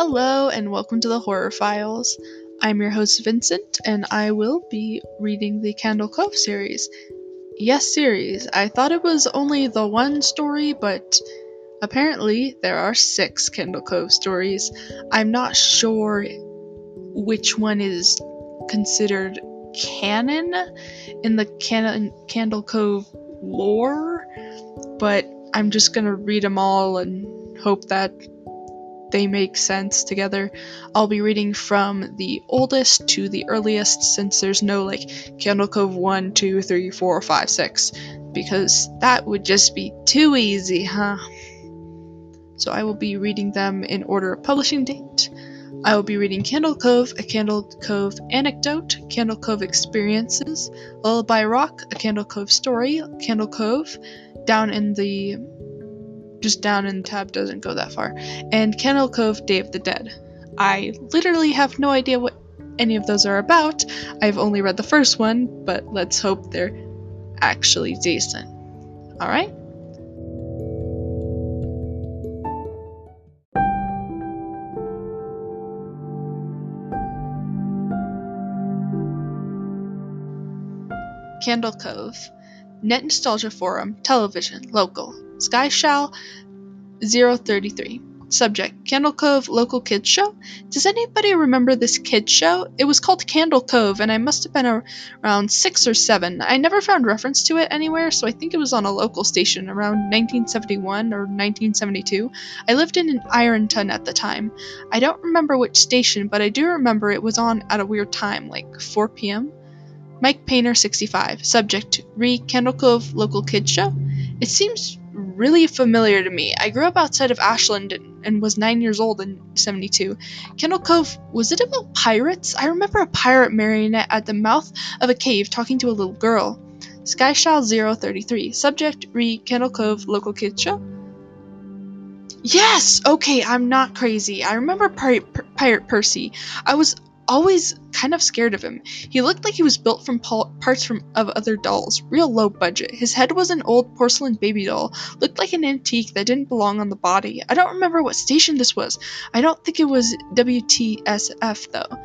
Hello, and welcome to the Horror Files. I'm your host, Vincent, and I will be reading the Candle Cove series. Yes, series. I thought it was only the one story, but apparently there are six Candle Cove stories. I'm not sure which one is considered canon in the canon Candle Cove lore, but I'm just gonna read them all and hope that they make sense together. I'll be reading from the oldest to the earliest since there's no like Candle Cove 1, 2, 3, 4, 5, 6, because that would just be too easy, huh? So I will be reading them in order of publishing date. I will be reading Candle Cove, a Candle Cove anecdote, Candle Cove experiences, Lullaby Rock, a Candle Cove story, Candle Cove, down in the just down in the tab doesn't go that far, and Candle Cove Day of the Dead. I literally have no idea what any of those are about. I've only read the first one, but let's hope they're actually decent. Alright? Candle Cove. Net Nostalgia Forum, Television, Local. Skyshall 033. Subject Candle Cove Local Kids Show. Does anybody remember this kids show? It was called Candle Cove, and I must have been a- around six or seven. I never found reference to it anywhere, so I think it was on a local station around 1971 or 1972. I lived in Ironton at the time. I don't remember which station, but I do remember it was on at a weird time, like 4 p.m. Mike Painter 65. Subject Re Candle Cove Local Kids Show. It seems really familiar to me. I grew up outside of Ashland and, and was nine years old in 72. Candle Cove, was it about pirates? I remember a pirate marionette at the mouth of a cave talking to a little girl. Skyshall 033. Subject Re Candle Cove Local Kids Show. Yes! Okay, I'm not crazy. I remember Pirate, Pirate Percy. I was always kind of scared of him. He looked like he was built from parts from of other dolls, real low budget. His head was an old porcelain baby doll, looked like an antique that didn't belong on the body. I don't remember what station this was. I don't think it was WTSF though.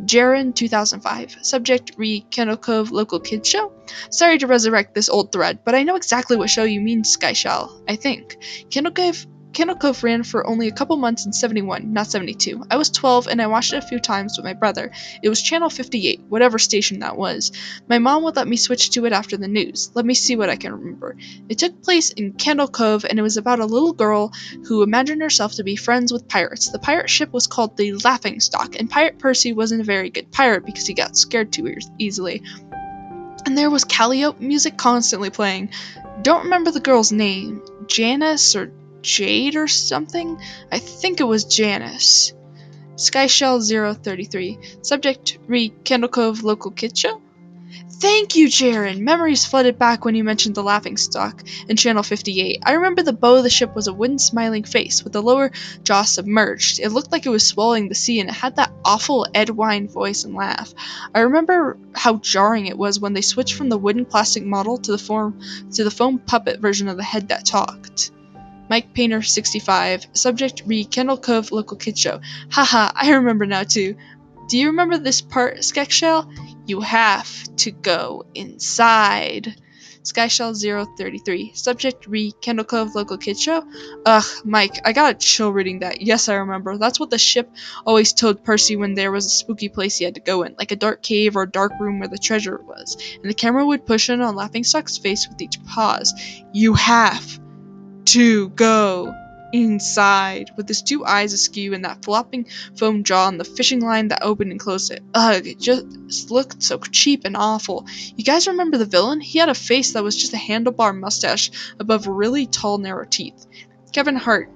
Jaren 2005. Subject re Candle Cove Local Kids Show. Sorry to resurrect this old thread, but I know exactly what show you mean, Skyshell. I think. Candle Cove Candle Cove ran for only a couple months in 71, not 72. I was 12 and I watched it a few times with my brother. It was Channel 58, whatever station that was. My mom would let me switch to it after the news. Let me see what I can remember. It took place in Candle Cove and it was about a little girl who imagined herself to be friends with pirates. The pirate ship was called the Laughing Stock, and Pirate Percy wasn't a very good pirate because he got scared too easily. And there was Calliope music constantly playing. Don't remember the girl's name. Janice or Jade or something? I think it was Janice. Skyshell 033. Subject Re Candle Cove Local Kid Show. Thank you, Jaren! Memories flooded back when you mentioned the laughing stock in Channel 58. I remember the bow of the ship was a wooden smiling face with the lower jaw submerged. It looked like it was swallowing the sea and it had that awful Edwine voice and laugh. I remember how jarring it was when they switched from the wooden plastic model to the form to the foam puppet version of the head that talked. Mike Painter 65. Subject re Candle Cove Local Kid Show. Haha, I remember now too. Do you remember this part, Skyshell? You have to go inside. Skyshell 033. Subject re Candle Cove Local Kid Show. Ugh, Mike, I got a chill reading that. Yes, I remember. That's what the ship always told Percy when there was a spooky place he had to go in, like a dark cave or a dark room where the treasure was. And the camera would push in on Laughingstock's face with each pause. You have to go inside with his two eyes askew and that flopping foam jaw and the fishing line that opened and closed it. Ugh, it just looked so cheap and awful. You guys remember the villain? He had a face that was just a handlebar mustache above really tall, narrow teeth. Kevin Hart.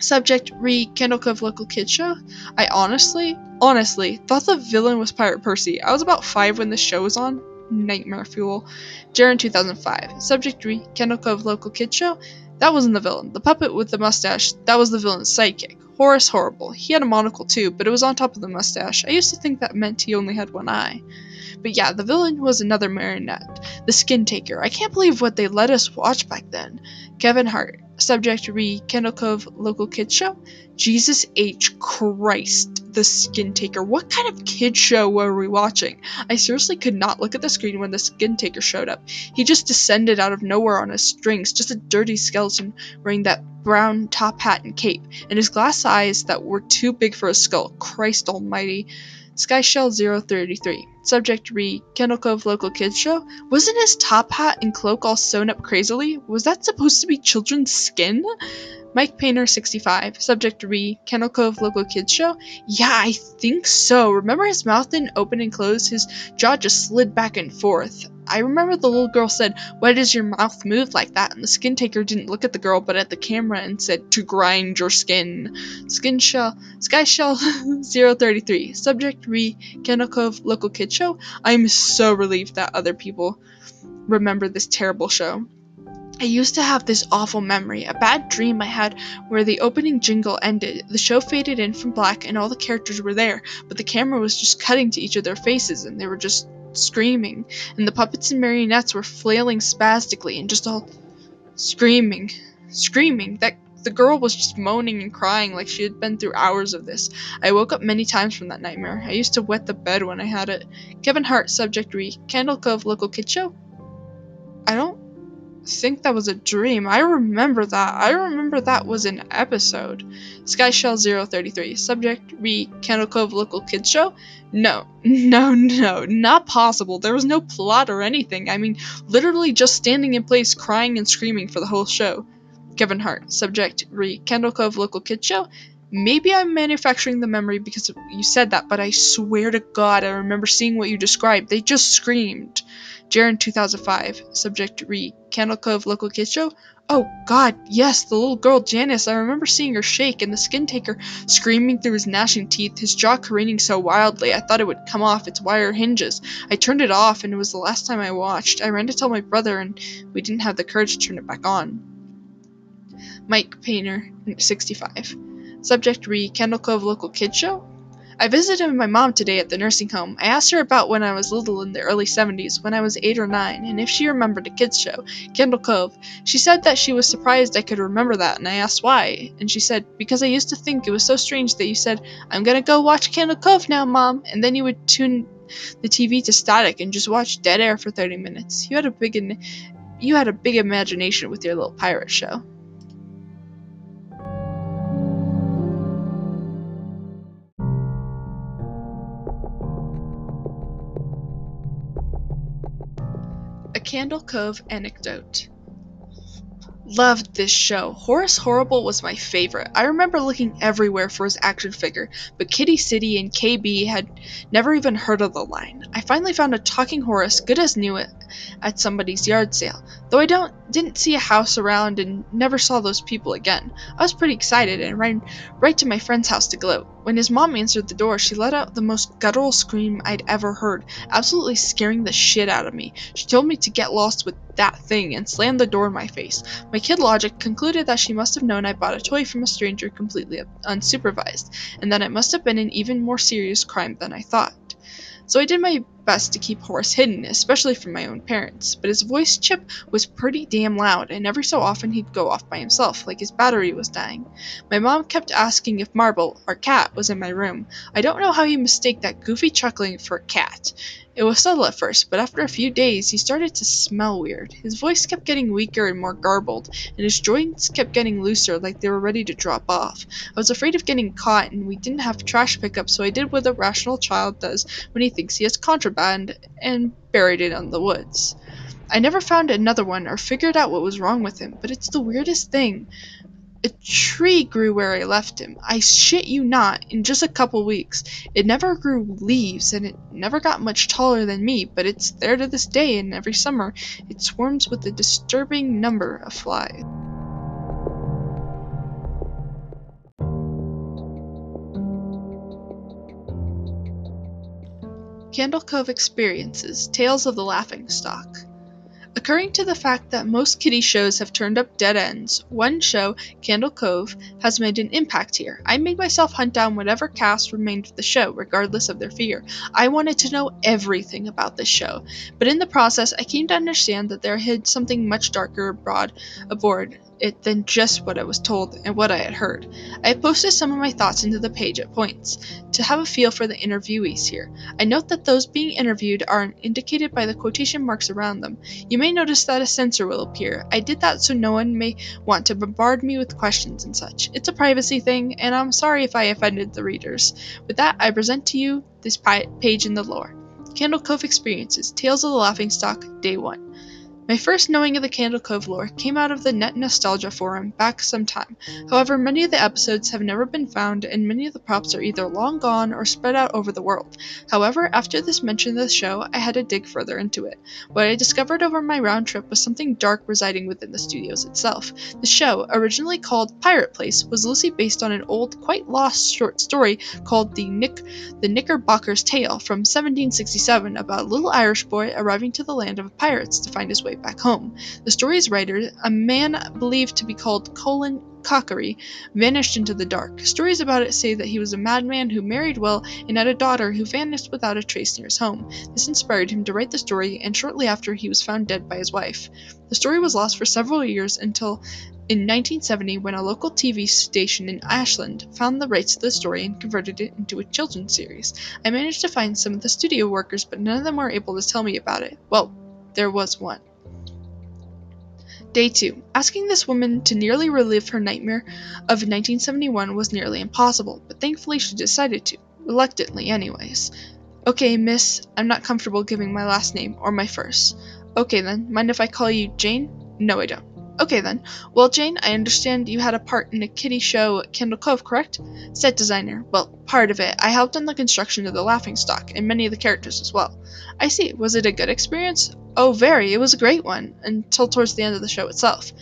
Subject re Candle Cove Local Kids Show. I honestly, honestly thought the villain was Pirate Percy. I was about five when the show was on. Nightmare Fuel. Jaren 2005. Subject re Candle Cove Local Kids Show. That wasn't the villain. The puppet with the mustache, that was the villain's sidekick. Horace Horrible. He had a monocle too, but it was on top of the mustache. I used to think that meant he only had one eye. But yeah, the villain was another marionette, the Skin Taker. I can't believe what they let us watch back then. Kevin Hart. Subject re Candle Cove Local Kids Show. Jesus H. Christ, the Skin Taker. What kind of kid show were we watching? I seriously could not look at the screen when the Skin Taker showed up. He just descended out of nowhere on his strings, just a dirty skeleton wearing that brown top hat and cape, and his glass eyes that were too big for his skull. Christ almighty. Skyshell 033. Subject re Candle Cove Local Kids Show. Wasn't his top hat and cloak all sewn up crazily? Was that supposed to be children's skin? Mike Painter 65. Subject re Candle Cove Local Kids Show. Yeah, I think so. Remember his mouth didn't open and close? His jaw just slid back and forth. I remember the little girl said, Why does your mouth move like that? And the skin taker didn't look at the girl but at the camera and said, To grind your skin. Skin shell, Sky Shell 033. Subject re Cove Local Kid Show. I'm so relieved that other people remember this terrible show. I used to have this awful memory, a bad dream I had where the opening jingle ended, the show faded in from black, and all the characters were there, but the camera was just cutting to each of their faces, and they were just screaming, and the puppets and marionettes were flailing spastically and just all screaming, screaming. That the girl was just moaning and crying like she had been through hours of this. I woke up many times from that nightmare. I used to wet the bed when I had it. Kevin Hart, subject re Candle Cove Local Kid Show. I don't think that was a dream. I remember that. I remember that was an episode. Skyshell 033. Subject re Candle Cove Local Kids Show? No. No, no. Not possible. There was no plot or anything. I mean, literally just standing in place crying and screaming for the whole show. Kevin Hart. Subject re Candle Cove Local Kids Show? Maybe I'm manufacturing the memory because you said that, but I swear to God I remember seeing what you described. They just screamed. Jaren 2005. Subject re Candle Cove Local Kids Show. Oh god, yes, the little girl Janice. I remember seeing her shake and the skin taker screaming through his gnashing teeth, his jaw careening so wildly I thought it would come off its wire hinges. I turned it off and it was the last time I watched. I ran to tell my brother and we didn't have the courage to turn it back on. Mike Painter, 65. Subject re Candle Cove Local Kids Show. I visited my mom today at the nursing home. I asked her about when I was little in the early 70s, when I was 8 or 9, and if she remembered a kids show, Candle Cove. She said that she was surprised I could remember that, and I asked why. And she said, Because I used to think it was so strange that you said, I'm gonna go watch Candle Cove now, Mom, and then you would tune the TV to static and just watch dead air for 30 minutes. You had a big you had a big imagination with your little pirate show. Candle Cove anecdote. Loved this show. Horace Horrible was my favorite. I remember looking everywhere for his action figure, but Kiddie City and KB had never even heard of the line. I finally found a talking Horace, good as new, at somebody's yard sale. Though I don't didn't see a house around and never saw those people again. I was pretty excited and ran right to my friend's house to gloat. When his mom answered the door, she let out the most guttural scream I'd ever heard, absolutely scaring the shit out of me. She told me to get lost with that thing and slammed the door in my face. My kid logic concluded that she must have known I bought a toy from a stranger completely unsupervised, and that it must have been an even more serious crime than I thought. So I did my best to keep Horace hidden, especially from my own parents, but his voice chip was pretty damn loud, and every so often he'd go off by himself, like his battery was dying. My mom kept asking if Marble, our cat, was in my room. I don't know how you mistake that goofy chuckling for a cat. It was subtle at first, but after a few days he started to smell weird. His voice kept getting weaker and more garbled, and his joints kept getting looser like they were ready to drop off. I was afraid of getting caught, and we didn't have trash pickup, so I did what a rational child does when he thinks he has contraband and buried it in the woods. I never found another one or figured out what was wrong with him, but it's the weirdest thing. A tree grew where I left him. I shit you not, in just a couple weeks. It never grew leaves, and it never got much taller than me, but it's there to this day, and every summer it swarms with a disturbing number of flies. Candle Cove Experiences Tales of the Laughing Stock. Occurring to the fact that most kiddie shows have turned up dead ends, one show, Candle Cove, has made an impact here. I made myself hunt down whatever cast remained of the show, regardless of their fear. I wanted to know everything about this show, but in the process, I came to understand that there hid something much darker abroad aboard it than just what I was told and what I had heard. I have posted some of my thoughts into the page at points to have a feel for the interviewees here. I note that those being interviewed are indicated by the quotation marks around them. You may notice that a censor will appear. I did that so no one may want to bombard me with questions and such. It's a privacy thing, and I'm sorry if I offended the readers. With that, I present to you this page in the lore. Candle Cove Experiences Tales of the Laughing Stock, Day 1. My first knowing of the Candle Cove lore came out of the Net Nostalgia forum back some time. However, many of the episodes have never been found, and many of the props are either long gone or spread out over the world. However, after this mention of the show, I had to dig further into it. What I discovered over my round trip was something dark residing within the studios itself. The show, originally called Pirate Place, was loosely based on an old, quite lost short story called The Nick the Knickerbocker's Tale from 1767 about a little Irish boy arriving to the land of pirates to find his way back home. The story's writer, a man believed to be called Colin Cockery, vanished into the dark. Stories about it say that he was a madman who married well and had a daughter who vanished without a trace near his home. This inspired him to write the story, and shortly after, he was found dead by his wife. The story was lost for several years until in 1970 when a local TV station in Ashland found the rights to the story and converted it into a children's series. I managed to find some of the studio workers, but none of them were able to tell me about it. Well, there was one. Day 2. Asking this woman to nearly relive her nightmare of 1971 was nearly impossible, but thankfully she decided to. Reluctantly, anyways. Okay, miss, I'm not comfortable giving my last name, or my first. Okay then, mind if I call you Jane? No, I don't. Okay then. Well, Jane, I understand you had a part in a kiddie show at Candle Cove, correct? Set designer. Well, part of it. I helped on the construction of the laughing stock and many of the characters as well. I see. Was it a good experience? Oh, very. It was a great one until towards the end of the show itself.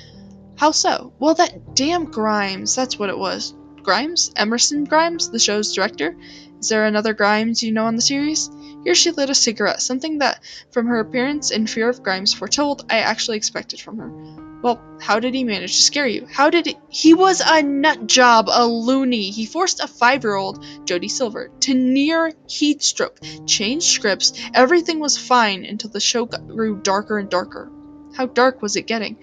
How so? Well, that damn Grimes. That's what it was. Grimes? Emerson Grimes, the show's director? Is there another Grimes you know on the series? Here she lit a cigarette, something that, from her appearance and fear of Grimes foretold, I actually expected from her. Well, how did he manage to scare you? How did he? was a nut job, a loony. He forced a five-year-old, Jody Silver, to near heat stroke, changed scripts. Everything was fine until the show grew darker and darker. How dark was it getting?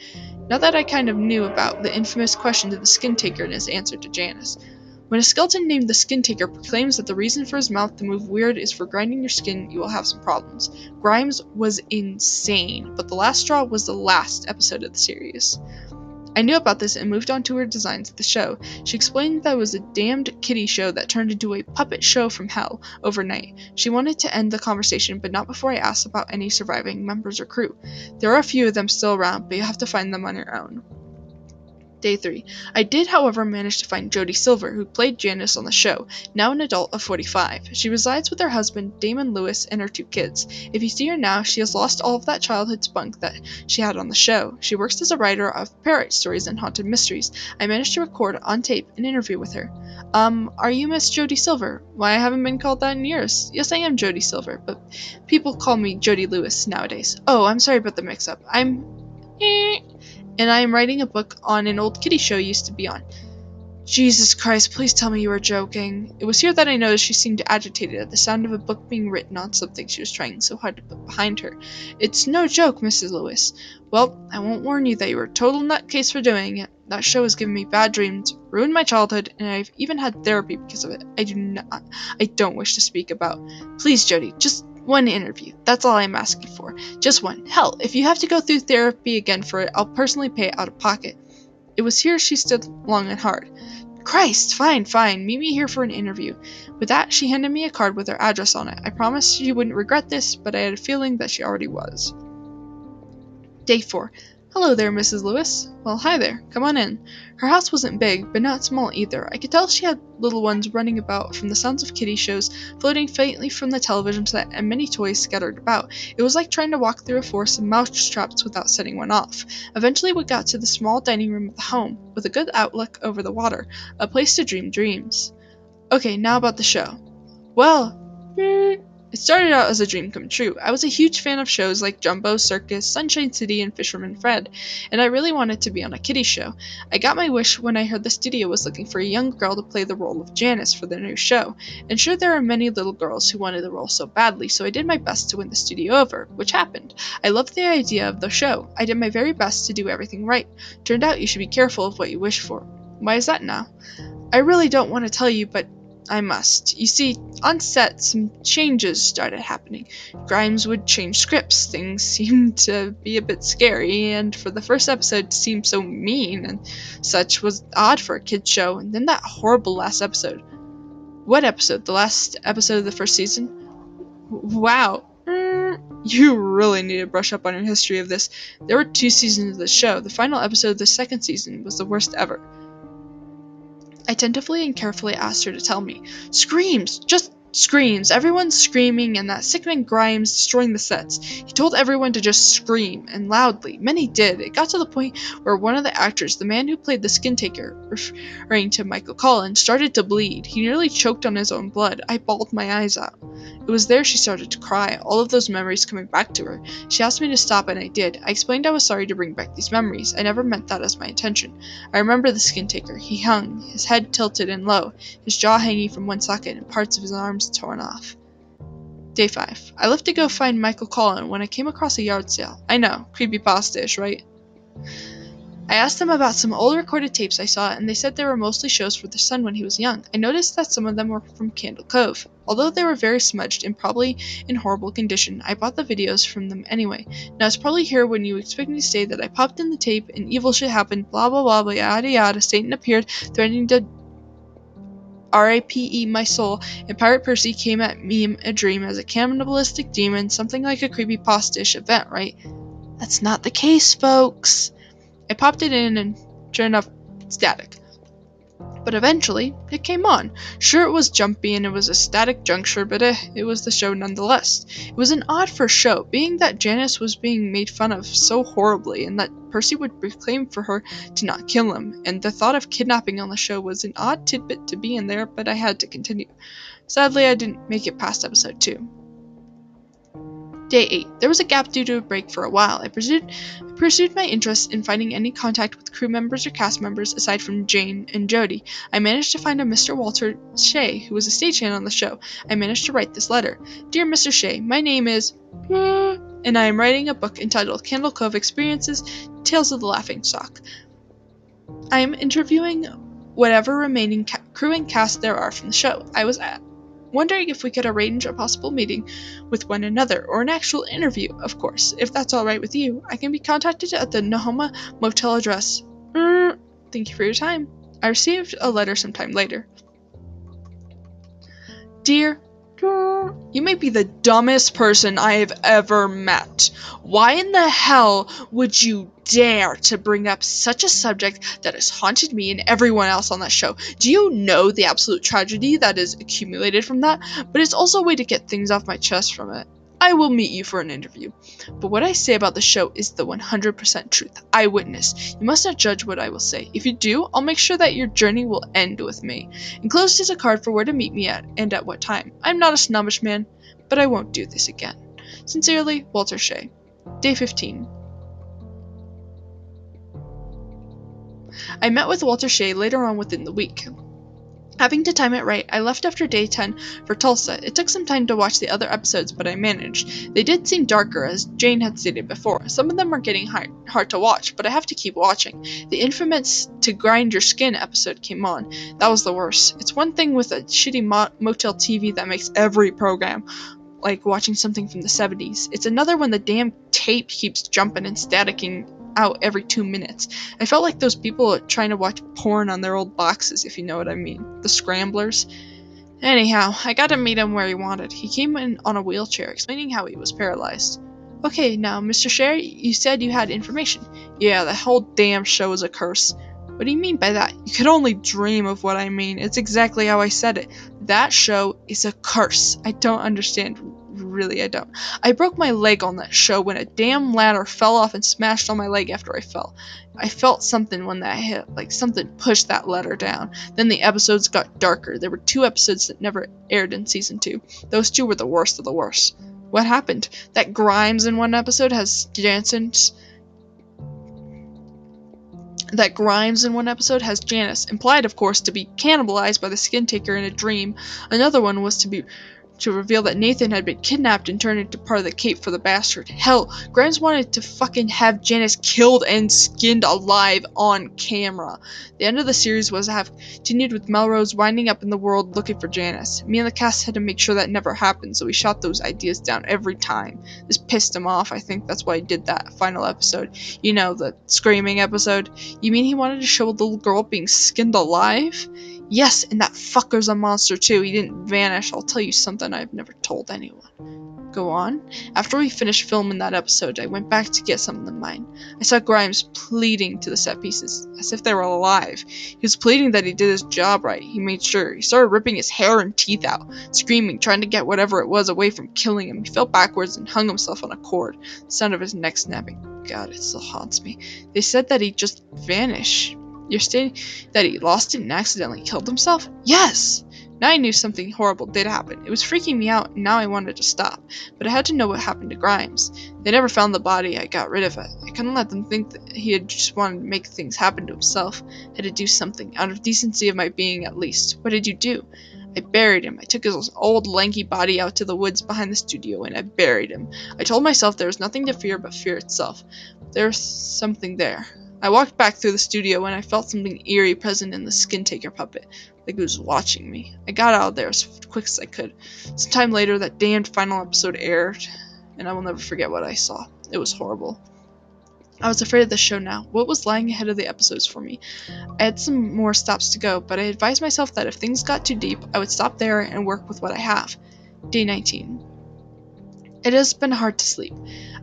Now that I kind of knew about the infamous question to the skin taker and his answer to Janice, when a skeleton named the Skin Taker proclaims that the reason for his mouth to move weird is for grinding your skin, you will have some problems. Grimes was insane, but the last straw was the last episode of the series. I knew about this and moved on to her designs of the show. She explained that it was a damned kiddie show that turned into a puppet show from hell overnight. She wanted to end the conversation, but not before I asked about any surviving members or crew. There are a few of them still around, but you have to find them on your own. Day 3. I did, however, manage to find Jody Silver, who played Janice on the show, now an adult of 45. She resides with her husband, Damon Lewis, and her two kids. If you see her now, she has lost all of that childhood spunk that she had on the show. She works as a writer of parrot stories and haunted mysteries. I managed to record on tape an interview with her. Um, are you Miss Jody Silver? Why, I haven't been called that in years. Yes, I am Jody Silver, but people call me Jody Lewis nowadays. Oh, I'm sorry about the mix-up. I'm... And I am writing a book on an old kiddie show used to be on. Jesus Christ, please tell me you are joking. It was here that I noticed she seemed agitated at the sound of a book being written on something she was trying so hard to put behind her. It's no joke, Mrs. Lewis. Well, I won't warn you that you were a total nutcase for doing it. That show has given me bad dreams, ruined my childhood, and I've even had therapy because of it. I do not I don't wish to speak about. Please, Jody, just one interview. That's all I'm asking for. Just one. Hell, if you have to go through therapy again for it, I'll personally pay out of pocket. It was here she stood long and hard. Christ, fine, fine. Meet me here for an interview. With that, she handed me a card with her address on it. I promised she wouldn't regret this, but I had a feeling that she already was. Day 4. Hello there, Mrs. Lewis. Well, hi there. Come on in. Her house wasn't big, but not small either. I could tell she had little ones running about from the sounds of kiddie shows floating faintly from the television set and many toys scattered about. It was like trying to walk through a forest of mouse traps without setting one off. Eventually, we got to the small dining room of the home, with a good outlook over the water, a place to dream dreams. Okay, now about the show. Well, hmm, It started out as a dream come true. I was a huge fan of shows like Jumbo Circus, Sunshine City, and Fisherman Fred, and I really wanted to be on a kiddie show. I got my wish when I heard the studio was looking for a young girl to play the role of Janice for their new show. And sure, there are many little girls who wanted the role so badly, so I did my best to win the studio over, which happened. I loved the idea of the show. I did my very best to do everything right. Turned out you should be careful of what you wish for. Why is that now? I really don't want to tell you, but I must. You see, on set, some changes started happening. Grimes would change scripts, things seemed to be a bit scary, and for the first episode to seem so mean and such was odd for a kid's show, and then that horrible last episode. What episode? The last episode of the first season? Wow. Mm, you really need to brush up on your history of this. There were two seasons of the show. The final episode of the second season was the worst ever. I tentatively and carefully asked her to tell me. Screams! Just screams. Everyone's screaming, and that sickening Grimes destroying the sets. He told everyone to just scream, and loudly. Many did. It got to the point where one of the actors, the man who played the skin taker, referring to Michael Collins, started to bleed. He nearly choked on his own blood. I bawled my eyes out. It was there she started to cry, all of those memories coming back to her. She asked me to stop, and I did. I explained I was sorry to bring back these memories. I never meant that as my intention. I remember the skin taker. He hung, his head tilted and low, his jaw hanging from one socket and parts of his arms torn off. Day 5. I left to go find Michael Collin when I came across a yard sale. I know, creepy pasta-ish, right? I asked them about some old recorded tapes I saw, and they said they were mostly shows for their son when he was young. I noticed that some of them were from Candle Cove. Although they were very smudged and probably in horrible condition, I bought the videos from them anyway. Now it's probably here when you expect me to say that I popped in the tape and evil shit happened, blah blah blah, blah yada yada, Satan appeared, threatening to R.I.P.E. my soul, and Pirate Percy came at me in a dream as a cannibalistic demon, something like a creepy postish event, right? That's not the case, folks. I popped it in and sure enough, static. But eventually, it came on. Sure, it was jumpy and it was a static juncture, but eh, it was the show nonetheless. It was an odd first show, being that Janice was being made fun of so horribly and that Percy would proclaim for her to not kill him, and the thought of kidnapping on the show was an odd tidbit to be in there, but I had to continue. Sadly, I didn't make it past episode 2. Day 8. There was a gap due to a break for a while. I pursued, pursued my interest in finding any contact with crew members or cast members aside from Jane and Jody. I managed to find a Mr. Walter Shea, who was a stagehand on the show. I managed to write this letter. Dear Mr. Shea, my name is... And I am writing a book entitled Candle Cove Experiences, Tales of the Laughing Stock. I am interviewing whatever remaining ca- crew and cast there are from the show. I was at wondering if we could arrange a possible meeting with one another, or an actual interview, of course. If that's alright with you, I can be contacted at the Nahoma Motel address. Mm, thank you for your time. I received a letter sometime later. Dear you may be the dumbest person I have ever met. Why in the hell would you dare to bring up such a subject that has haunted me and everyone else on that show? Do you know the absolute tragedy that is accumulated from that? But it's also a way to get things off my chest from it. I will meet you for an interview. But what I say about the show is the 100% truth. Eyewitness. You must not judge what I will say. If you do, I'll make sure that your journey will end with me. Enclosed is a card for where to meet me at and at what time. I'm not a snobbish man, but I won't do this again. Sincerely, Walter Shea. Day 15. I met with Walter Shea later on within the week. Having to time it right, I left after day 10 for Tulsa. It took some time to watch the other episodes, but I managed. They did seem darker, as Jane had stated before. Some of them are getting hard, hard to watch, but I have to keep watching. The infamous To Grind Your Skin episode came on. That was the worst. It's one thing with a shitty mo- motel TV that makes every program like watching something from the 70s. It's another when the damn tape keeps jumping and staticking out every two minutes. I felt like those people trying to watch porn on their old boxes, if you know what I mean. The scramblers. Anyhow, I got to meet him where he wanted. He came in on a wheelchair, explaining how he was paralyzed. Okay, now, Mr. Sherry, you said you had information. Yeah, the whole damn show is a curse. What do you mean by that? You could only dream of what I mean. It's exactly how I said it. That show is a curse. I don't understand really, I don't. I broke my leg on that show when a damn ladder fell off and smashed on my leg after I fell. I felt something when that hit, like something pushed that ladder down. Then the episodes got darker. There were two episodes that never aired in season two. Those two were the worst of the worst. What happened? That Grimes in one episode has Jansen's that Grimes in one episode has Janice, implied, of course, to be cannibalized by the skin taker in a dream. Another one was to be to reveal that Nathan had been kidnapped and turned into part of the cape for the bastard. Hell, Grimes wanted to fucking have Janice killed and skinned alive on camera. The end of the series was to have continued with Melrose winding up in the world looking for Janice. Me and the cast had to make sure that never happened, so we shot those ideas down every time. This pissed him off. I think that's why he did that final episode. You know, the screaming episode. You mean he wanted to show a little girl being skinned alive? Yes, and that fucker's a monster too. He didn't vanish. I'll tell you something I've never told anyone. Go on. After we finished filming that episode, I went back to get something of the mine. I saw Grimes pleading to the set pieces, as if they were alive. He was pleading that he did his job right. He made sure. He started ripping his hair and teeth out, screaming, trying to get whatever it was away from killing him. He fell backwards and hung himself on a cord, the sound of his neck snapping. God, it still haunts me. They said that he just vanished. You're stating that he lost it and accidentally killed himself? Yes! Now I knew something horrible did happen. It was freaking me out, and now I wanted to stop. But I had to know what happened to Grimes. They never found the body, I got rid of it. I couldn't let them think that he had just wanted to make things happen to himself. I had to do something, out of decency of my being at least. What did you do? I buried him. I took his old lanky body out to the woods behind the studio and I buried him. I told myself there was nothing to fear but fear itself. There's something there. I walked back through the studio and I felt something eerie present in the skin taker puppet, like it was watching me. I got out of there as quick as I could. Some time later, that damned final episode aired, and I will never forget what I saw. It was horrible. I was afraid of the show now. What was lying ahead of the episodes for me? I had some more stops to go, but I advised myself that if things got too deep, I would stop there and work with what I have. Day 19. It has been hard to sleep.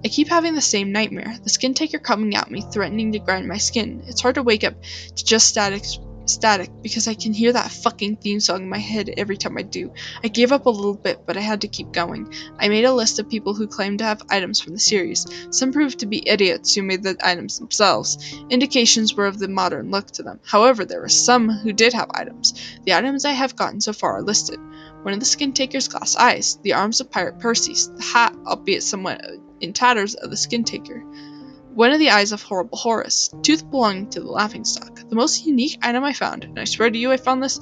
I keep having the same nightmare, the skin taker coming at me, threatening to grind my skin. It's hard to wake up to just static static because I can hear that fucking theme song in my head every time I do. I gave up a little bit, but I had to keep going. I made a list of people who claimed to have items from the series. Some proved to be idiots who made the items themselves. Indications were of the modern look to them. However, there were some who did have items. The items I have gotten so far are listed. One of the skin taker's glass eyes, the arms of Pirate Perseus, the hat, albeit somewhat in tatters, of the skin taker one of the eyes of Horrible Horace, tooth belonging to the laughing stock. The most unique item I found, and I swear to you I found this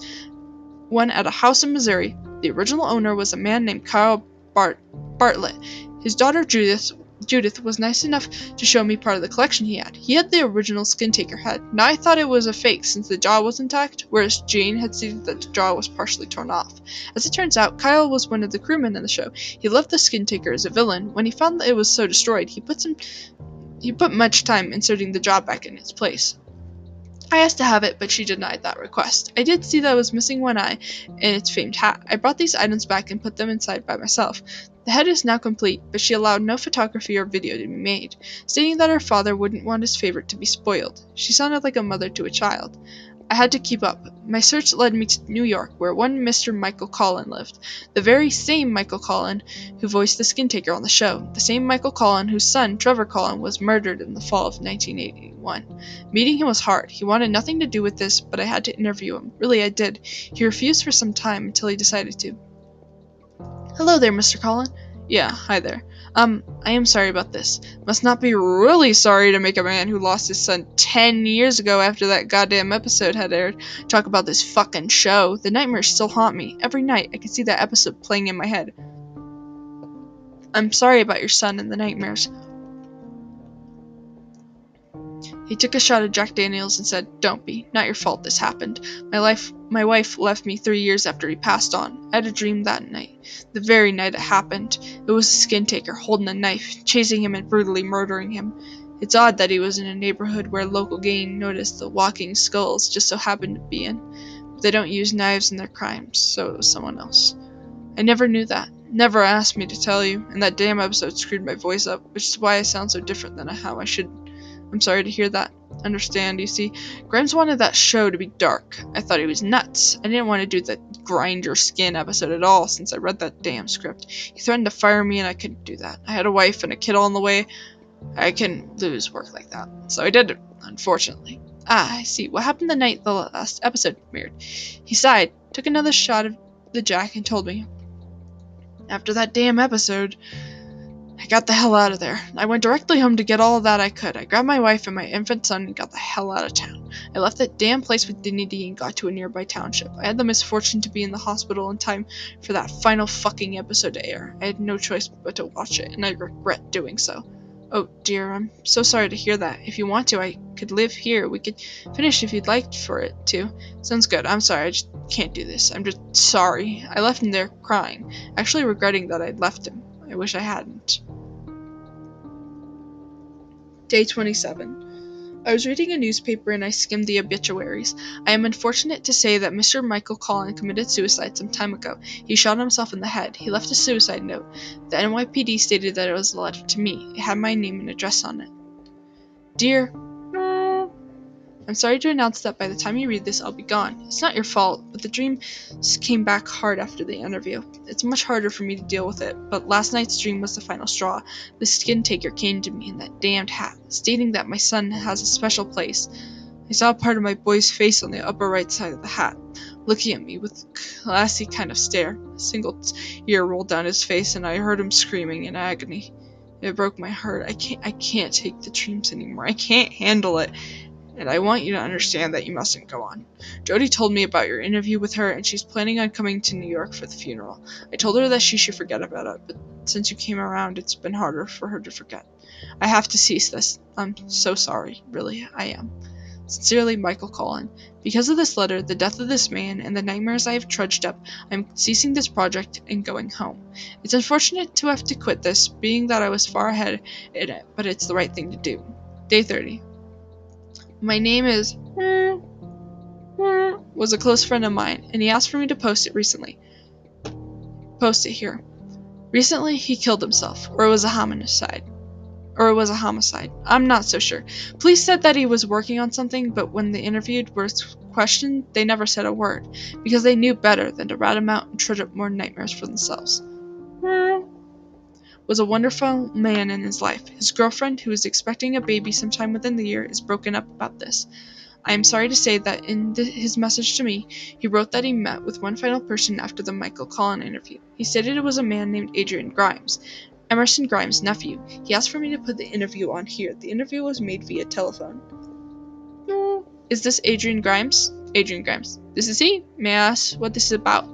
one at a house in Missouri. The original owner was a man named Kyle Bart- Bartlett. His daughter Judith Judith was nice enough to show me part of the collection he had. He had the original skin taker head. Now I thought it was a fake since the jaw was intact, whereas Jane had seen that the jaw was partially torn off. As it turns out, Kyle was one of the crewmen in the show. He loved the skin taker as a villain. When he found that it was so destroyed, he put some he put much time inserting the jaw back in its place. I asked to have it, but she denied that request. I did see that I was missing one eye and its famed hat. I brought these items back and put them inside by myself. The head is now complete, but she allowed no photography or video to be made, stating that her father wouldn't want his favorite to be spoiled. She sounded like a mother to a child. I had to keep up. My search led me to New York, where one Mr. Michael Collin lived. The very same Michael Collin who voiced the skin taker on the show. The same Michael Collin whose son, Trevor Collin, was murdered in the fall of 1981. Meeting him was hard. He wanted nothing to do with this, but I had to interview him. Really, I did. He refused for some time until he decided to. Hello there, Mr. Collin. Yeah, hi there. Um, I am sorry about this. Must not be really sorry to make a man who lost his son 10 years ago after that goddamn episode had aired talk about this fucking show. The nightmares still haunt me. Every night I can see that episode playing in my head. I'm sorry about your son and the nightmares. He took a shot at Jack Daniels and said, Don't be. Not your fault this happened. My life my wife left me three years after he passed on. I had a dream that night. The very night it happened. It was a skin taker holding a knife, chasing him and brutally murdering him. It's odd that he was in a neighborhood where local gang noticed the walking skulls just so happened to be in. But they don't use knives in their crimes, so it was someone else. I never knew that. Never asked me to tell you, and that damn episode screwed my voice up, which is why I sound so different than how I should I'm sorry to hear that. understand, you see. Grimes wanted that show to be dark. I thought he was nuts. I didn't want to do the grind your skin episode at all since I read that damn script. He threatened to fire me and I couldn't do that. I had a wife and a kid on the way. I can lose work like that. So I did it, unfortunately. Ah, I see. What happened the night the last episode premiered? He sighed, took another shot of the jack, and told me. After that damn episode, I got the hell out of there. I went directly home to get all that I could. I grabbed my wife and my infant son and got the hell out of town. I left that damn place with dignity and got to a nearby township. I had the misfortune to be in the hospital in time for that final fucking episode to air. I had no choice but to watch it, and I regret doing so. Oh dear, I'm so sorry to hear that. If you want to, I could live here. We could finish if you'd like for it to. Sounds good. I'm sorry, I just can't do this. I'm just sorry. I left him there crying, actually regretting that I'd left him. I wish I hadn't. Day 27. I was reading a newspaper and I skimmed the obituaries. I am unfortunate to say that Mr. Michael Collin committed suicide some time ago. He shot himself in the head. He left a suicide note. The NYPD stated that it was a letter to me. It had my name and address on it. Dear I'm sorry to announce that by the time you read this, I'll be gone. It's not your fault, but the dream came back hard after the interview. It's much harder for me to deal with it, but last night's dream was the final straw. The skin taker came to me in that damned hat, stating that my son has a special place. I saw part of my boy's face on the upper right side of the hat, looking at me with a classy kind of stare. A single tear rolled down his face, and I heard him screaming in agony. It broke my heart. I can't I can't take the dreams anymore. I can't handle it and I want you to understand that you mustn't go on. Jody told me about your interview with her, and she's planning on coming to New York for the funeral. I told her that she should forget about it, but since you came around, it's been harder for her to forget. I have to cease this. I'm so sorry, really, I am. Sincerely, Michael Collin. Because of this letter, the death of this man, and the nightmares I have trudged up, I'm ceasing this project and going home. It's unfortunate to have to quit this, being that I was far ahead in it, but it's the right thing to do. Day 30. My name is was a close friend of mine, and he asked for me to post it recently. Post it here. Recently, he killed himself, or it was a homicide. Or it was a homicide. I'm not so sure. Police said that he was working on something, but when the interviewed were questioned, they never said a word, because they knew better than to rat him out and trigger more nightmares for themselves was a wonderful man in his life. His girlfriend, who is expecting a baby sometime within the year, is broken up about this. I am sorry to say that in his message to me, he wrote that he met with one final person after the Michael Collin interview. He stated it was a man named Adrian Grimes, Emerson Grimes' nephew. He asked for me to put the interview on here. The interview was made via telephone. Is this Adrian Grimes? Adrian Grimes. This is he? May I ask what this is about?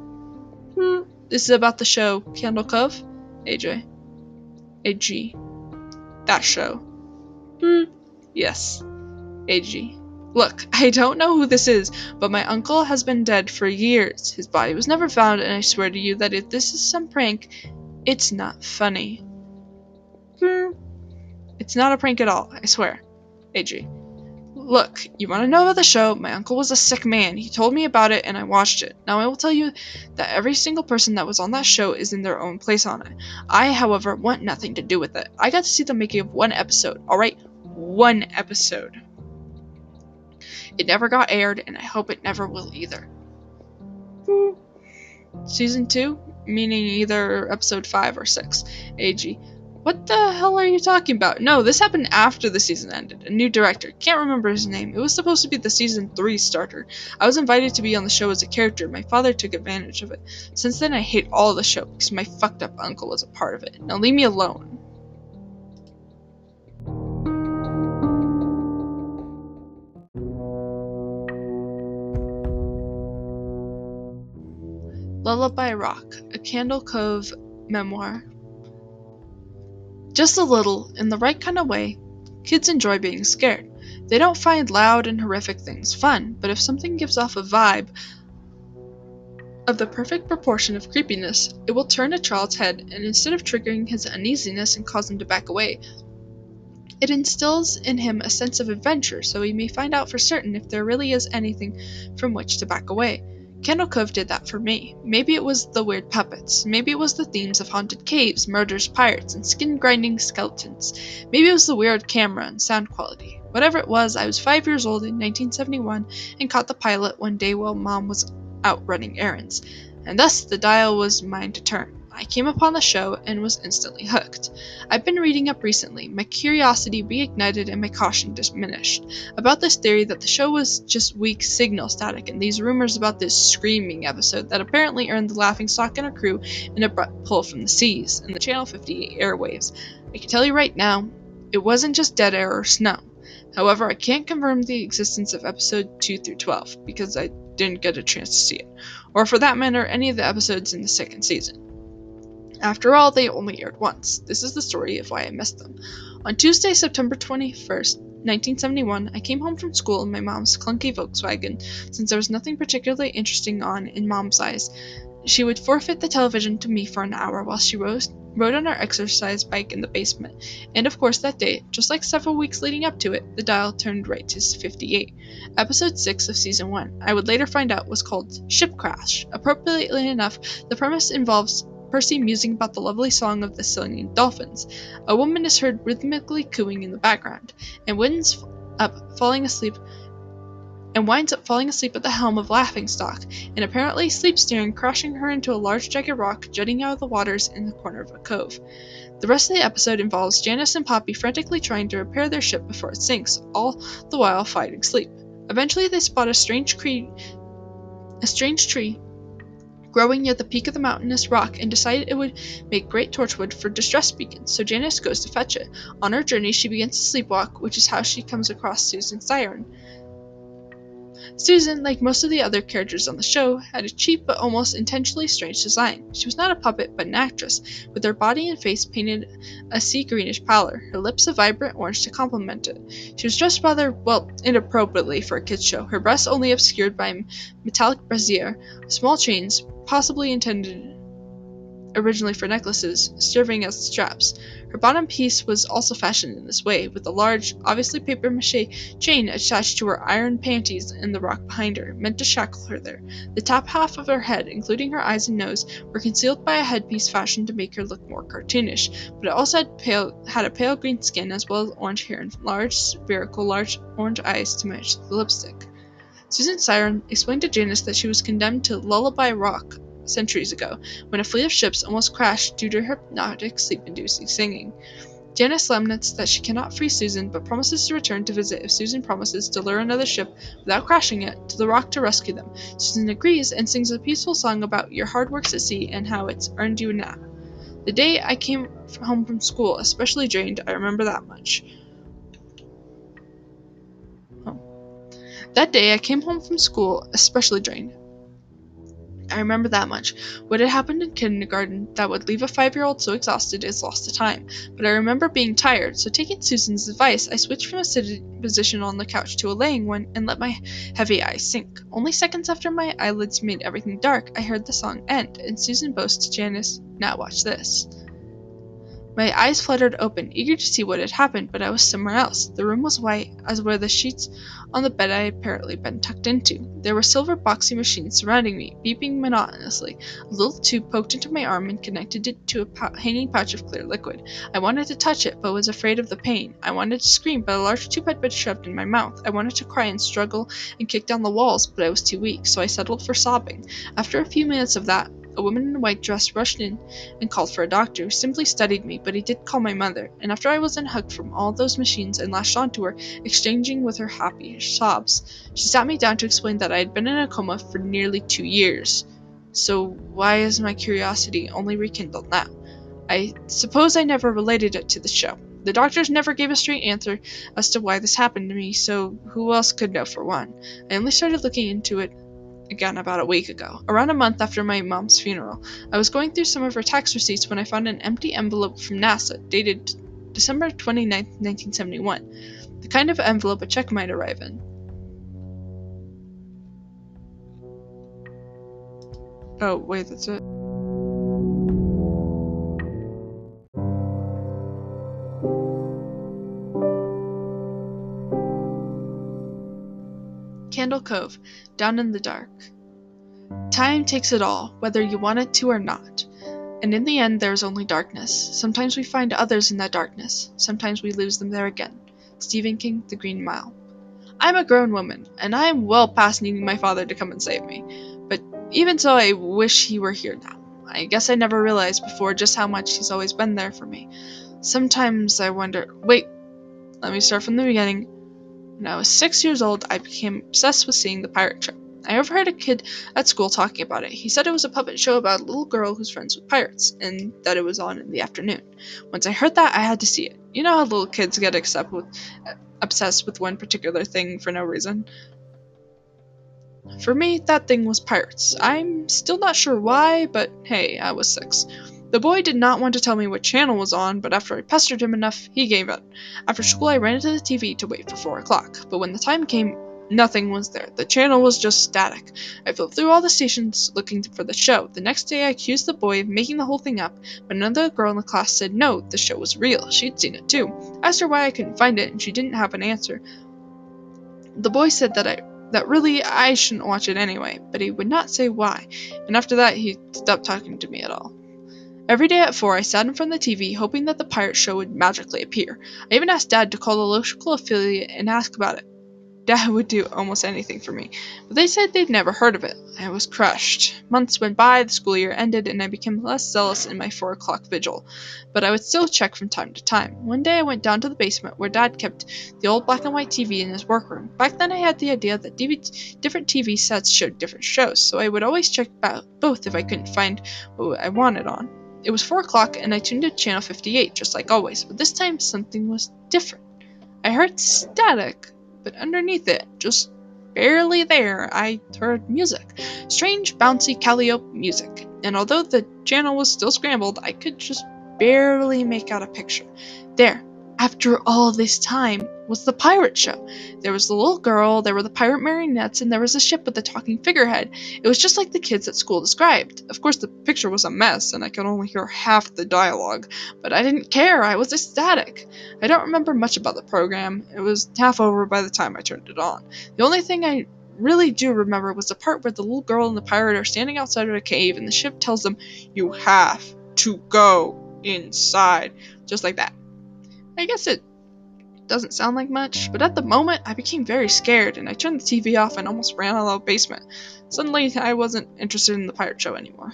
This is about the show Candle Cove? AJ. AG. That show. Hmm. Yes. AG. Look, I don't know who this is, but my uncle has been dead for years. His body was never found, and I swear to you that if this is some prank, it's not funny. Hmm. It's not a prank at all, I swear. AG. Look, you want to know about the show? My uncle was a sick man. He told me about it and I watched it. Now I will tell you that every single person that was on that show is in their own place on it. I, however, want nothing to do with it. I got to see the making of one episode, alright? One episode. It never got aired and I hope it never will either. Hmm. Season 2? Meaning either episode 5 or 6. AG. What the hell are you talking about? No, this happened after the season ended. A new director. Can't remember his name. It was supposed to be the season 3 starter. I was invited to be on the show as a character. My father took advantage of it. Since then, I hate all the show because my fucked up uncle was a part of it. Now leave me alone. Lullaby Rock, a Candle Cove memoir just a little, in the right kind of way, kids enjoy being scared. They don't find loud and horrific things fun, but if something gives off a vibe of the perfect proportion of creepiness, it will turn a child's head, and instead of triggering his uneasiness and cause him to back away, it instills in him a sense of adventure so he may find out for certain if there really is anything from which to back away. Cove did that for me. Maybe it was the weird puppets. Maybe it was the themes of haunted caves, murders, pirates, and skin grinding skeletons. Maybe it was the weird camera and sound quality. Whatever it was, I was five years old in 1971 and caught the pilot one day while mom was out running errands, and thus the dial was mine to turn. I came upon the show and was instantly hooked. I've been reading up recently, my curiosity reignited and my caution diminished about this theory that the show was just weak signal static and these rumors about this screaming episode that apparently earned the laughing stock and her crew an abrupt pull from the seas and the Channel 58 airwaves. I can tell you right now, it wasn't just dead air or snow. However, I can't confirm the existence of episode 2 through 12 because I didn't get a chance to see it, or for that matter, any of the episodes in the second season. After all, they only aired once. This is the story of why I missed them. On Tuesday, September 21st, 1971, I came home from school in my mom's clunky Volkswagen. Since there was nothing particularly interesting on in mom's eyes, she would forfeit the television to me for an hour while she rose, rode on our exercise bike in the basement. And of course, that day, just like several weeks leading up to it, the dial turned right to 58. Episode 6 of season 1, I would later find out, was called Ship Crash. Appropriately enough, the premise involves Percy musing about the lovely song of the singing dolphins. A woman is heard rhythmically cooing in the background, and winds up falling asleep and winds up falling asleep at the helm of Laughingstock, and apparently sleep steering, crashing her into a large jagged rock jutting out of the waters in the corner of a cove. The rest of the episode involves Janice and Poppy frantically trying to repair their ship before it sinks, all the while fighting sleep. Eventually, they spot a strange, cre- a strange tree growing near the peak of the mountainous rock and decided it would make great torchwood for distress beacons, so Janice goes to fetch it. On her journey, she begins to sleepwalk, which is how she comes across Susan Siren. Susan, like most of the other characters on the show, had a cheap but almost intentionally strange design. She was not a puppet, but an actress, with her body and face painted a sea greenish pallor, her lips a vibrant orange to complement it. She was dressed rather, well, inappropriately for a kids' show, her breasts only obscured by a metallic brassiere, small chains, possibly intended originally for necklaces, serving as straps. Her bottom piece was also fashioned in this way, with a large, obviously papier mache chain attached to her iron panties in the rock behind her, meant to shackle her there. The top half of her head, including her eyes and nose, were concealed by a headpiece fashioned to make her look more cartoonish, but it also had, pale, had a pale green skin as well as orange hair and large, spherical, large orange eyes to match the lipstick. Susan Siren explained to Janice that she was condemned to Lullaby Rock centuries ago, when a fleet of ships almost crashed due to hypnotic, sleep-inducing singing. Janice laments that she cannot free Susan, but promises to return to visit if Susan promises to lure another ship, without crashing it, to the rock to rescue them. Susan agrees and sings a peaceful song about your hard works at sea and how it's earned you a nap. The day I came home from school, especially drained, I remember that much. That day I came home from school, especially drained. I remember that much. What had happened in kindergarten that would leave a five year old so exhausted is lost to time. But I remember being tired, so taking Susan's advice, I switched from a sitting position on the couch to a laying one and let my heavy eyes sink. Only seconds after my eyelids made everything dark, I heard the song end, and Susan boasts to Janice, Now watch this. My eyes fluttered open, eager to see what had happened, but I was somewhere else. The room was white, as were the sheets on the bed I had apparently been tucked into. There were silver boxy machines surrounding me, beeping monotonously. A little tube poked into my arm and connected it to a po- hanging pouch of clear liquid. I wanted to touch it, but was afraid of the pain. I wanted to scream, but a large tube had been shoved in my mouth. I wanted to cry and struggle and kick down the walls, but I was too weak, so I settled for sobbing. After a few minutes of that, a woman in a white dress rushed in and called for a doctor, who simply studied me, but he did call my mother, and after I was unhooked from all those machines and lashed onto her, exchanging with her happy sobs, she sat me down to explain that I had been in a coma for nearly two years. So why is my curiosity only rekindled now? I suppose I never related it to the show. The doctors never gave a straight answer as to why this happened to me, so who else could know for one? I only started looking into it again about a week ago, around a month after my mom's funeral. I was going through some of her tax receipts when I found an empty envelope from NASA dated December 29, 1971, the kind of envelope a check might arrive in. Oh, wait, that's it. Candle Cove, down in the dark. Time takes it all, whether you want it to or not. And in the end, there is only darkness. Sometimes we find others in that darkness. Sometimes we lose them there again. Stephen King, The Green Mile. I'm a grown woman, and I am well past needing my father to come and save me. But even so, I wish he were here now. I guess I never realized before just how much he's always been there for me. Sometimes I wonder. Wait, let me start from the beginning. When I was six years old, I became obsessed with seeing the pirate show. I overheard a kid at school talking about it. He said it was a puppet show about a little girl who's friends with pirates, and that it was on in the afternoon. Once I heard that, I had to see it. You know how little kids get with, obsessed with one particular thing for no reason? For me, that thing was pirates. I'm still not sure why, but hey, I was six. The boy did not want to tell me what channel was on, but after I pestered him enough, he gave in. After school, I ran into the TV to wait for 4 o'clock, but when the time came, nothing was there. The channel was just static. I flipped through all the stations looking for the show. The next day, I accused the boy of making the whole thing up, but another girl in the class said no, the show was real. She'd seen it too. I asked her why I couldn't find it, and she didn't have an answer. The boy said that I that really I shouldn't watch it anyway, but he would not say why, and after that he stopped talking to me at all. Every day at 4, I sat in front of the TV hoping that the pirate show would magically appear. I even asked Dad to call the local affiliate and ask about it. Dad would do almost anything for me, but they said they'd never heard of it. I was crushed. Months went by, the school year ended, and I became less zealous in my 4 o'clock vigil, but I would still check from time to time. One day I went down to the basement where Dad kept the old black and white TV in his workroom. Back then I had the idea that DVD, different TV sets showed different shows, so I would always check both if I couldn't find what I wanted on. It was 4 o'clock and I tuned to channel 58, just like always, but this time something was different. I heard static, but underneath it, just barely there, I heard music. Strange, bouncy Calliope music, and although the channel was still scrambled, I could just barely make out a picture. There, after all this time was the pirate show. There was the little girl, there were the pirate marionettes, and there was a ship with a talking figurehead. It was just like the kids at school described. Of course, the picture was a mess, and I could only hear half the dialogue, but I didn't care. I was ecstatic. I don't remember much about the program. It was half over by the time I turned it on. The only thing I really do remember was the part where the little girl and the pirate are standing outside of a cave, and the ship tells them, You have to go inside. Just like that. I guess it doesn't sound like much, but at the moment I became very scared and I turned the TV off and almost ran out of the basement. Suddenly I wasn't interested in the pirate show anymore.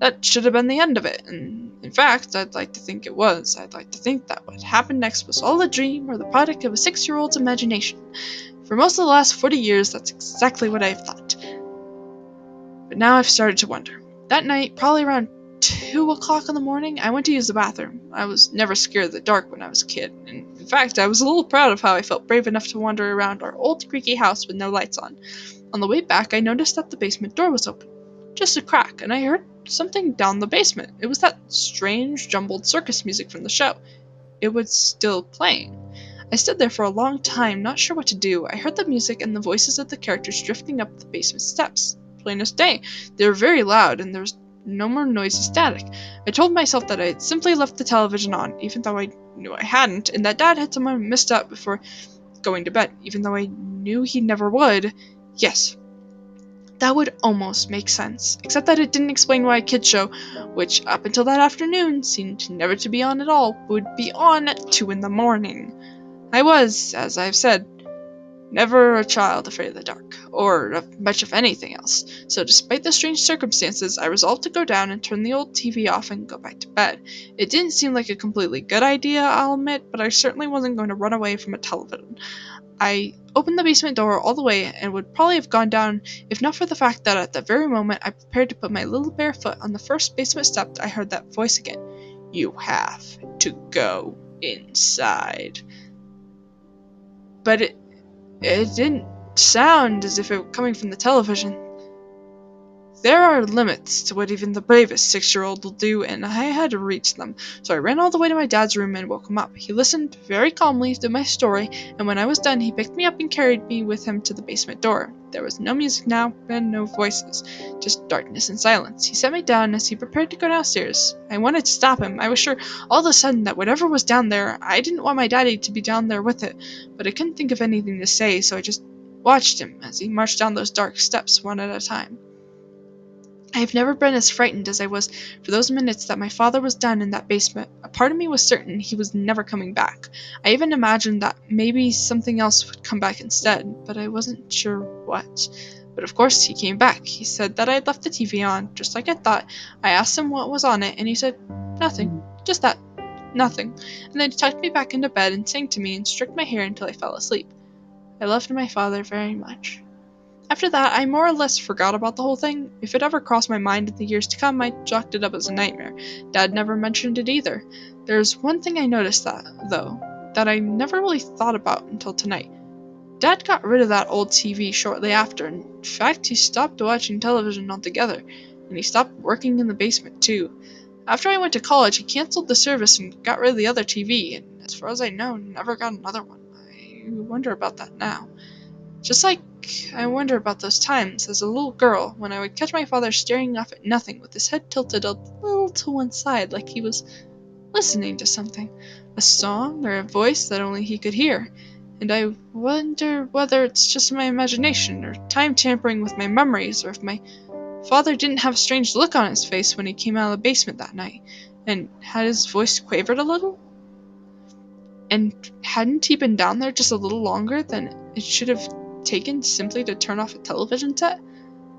That should have been the end of it, and in fact, I'd like to think it was. I'd like to think that what happened next was all a dream or the product of a six year old's imagination. For most of the last 40 years, that's exactly what I've thought. But now I've started to wonder. That night, probably around two o'clock in the morning, I went to use the bathroom. I was never scared of the dark when I was a kid, and in fact, I was a little proud of how I felt brave enough to wander around our old creaky house with no lights on. On the way back, I noticed that the basement door was open. Just a crack, and I heard something down the basement. It was that strange, jumbled circus music from the show. It was still playing. I stood there for a long time, not sure what to do. I heard the music and the voices of the characters drifting up the basement steps. Plain as day. They were very loud, and there was no more noisy static. I told myself that I had simply left the television on, even though I knew I hadn't, and that Dad had somehow missed up before going to bed, even though I knew he never would. Yes, that would almost make sense, except that it didn't explain why a kids show, which up until that afternoon seemed never to be on at all, would be on at 2 in the morning. I was, as I've said, Never a child afraid of the dark, or of much of anything else, so despite the strange circumstances, I resolved to go down and turn the old TV off and go back to bed. It didn't seem like a completely good idea, I'll admit, but I certainly wasn't going to run away from a television. I opened the basement door all the way and would probably have gone down if not for the fact that at the very moment I prepared to put my little bare foot on the first basement step, I heard that voice again. You have to go inside. But it it didn't sound as if it were coming from the television. There are limits to what even the bravest six year old will do, and I had to reach them, so I ran all the way to my dad's room and woke him up. He listened very calmly to my story, and when I was done, he picked me up and carried me with him to the basement door. There was no music now, and no voices, just darkness and silence. He set me down as he prepared to go downstairs. I wanted to stop him. I was sure all of a sudden that whatever was down there, I didn't want my daddy to be down there with it, but I couldn't think of anything to say, so I just watched him as he marched down those dark steps one at a time. I have never been as frightened as I was for those minutes that my father was down in that basement. A part of me was certain he was never coming back. I even imagined that maybe something else would come back instead, but I wasn't sure what. But of course, he came back. He said that I had left the TV on, just like I thought. I asked him what was on it, and he said, Nothing. Just that. Nothing. And then he tucked me back into bed and sang to me and stroked my hair until I fell asleep. I loved my father very much. After that, I more or less forgot about the whole thing. If it ever crossed my mind in the years to come, I chalked it up as a nightmare. Dad never mentioned it either. There's one thing I noticed that, though, that I never really thought about until tonight. Dad got rid of that old TV shortly after. In fact, he stopped watching television altogether, and he stopped working in the basement too. After I went to college, he canceled the service and got rid of the other TV, and as far as I know, never got another one. I wonder about that now. Just like I wonder about those times as a little girl when I would catch my father staring off at nothing with his head tilted a little to one side like he was listening to something, a song or a voice that only he could hear. And I wonder whether it's just my imagination or time tampering with my memories or if my father didn't have a strange look on his face when he came out of the basement that night and had his voice quavered a little. And hadn't he been down there just a little longer than it should have taken simply to turn off a television set?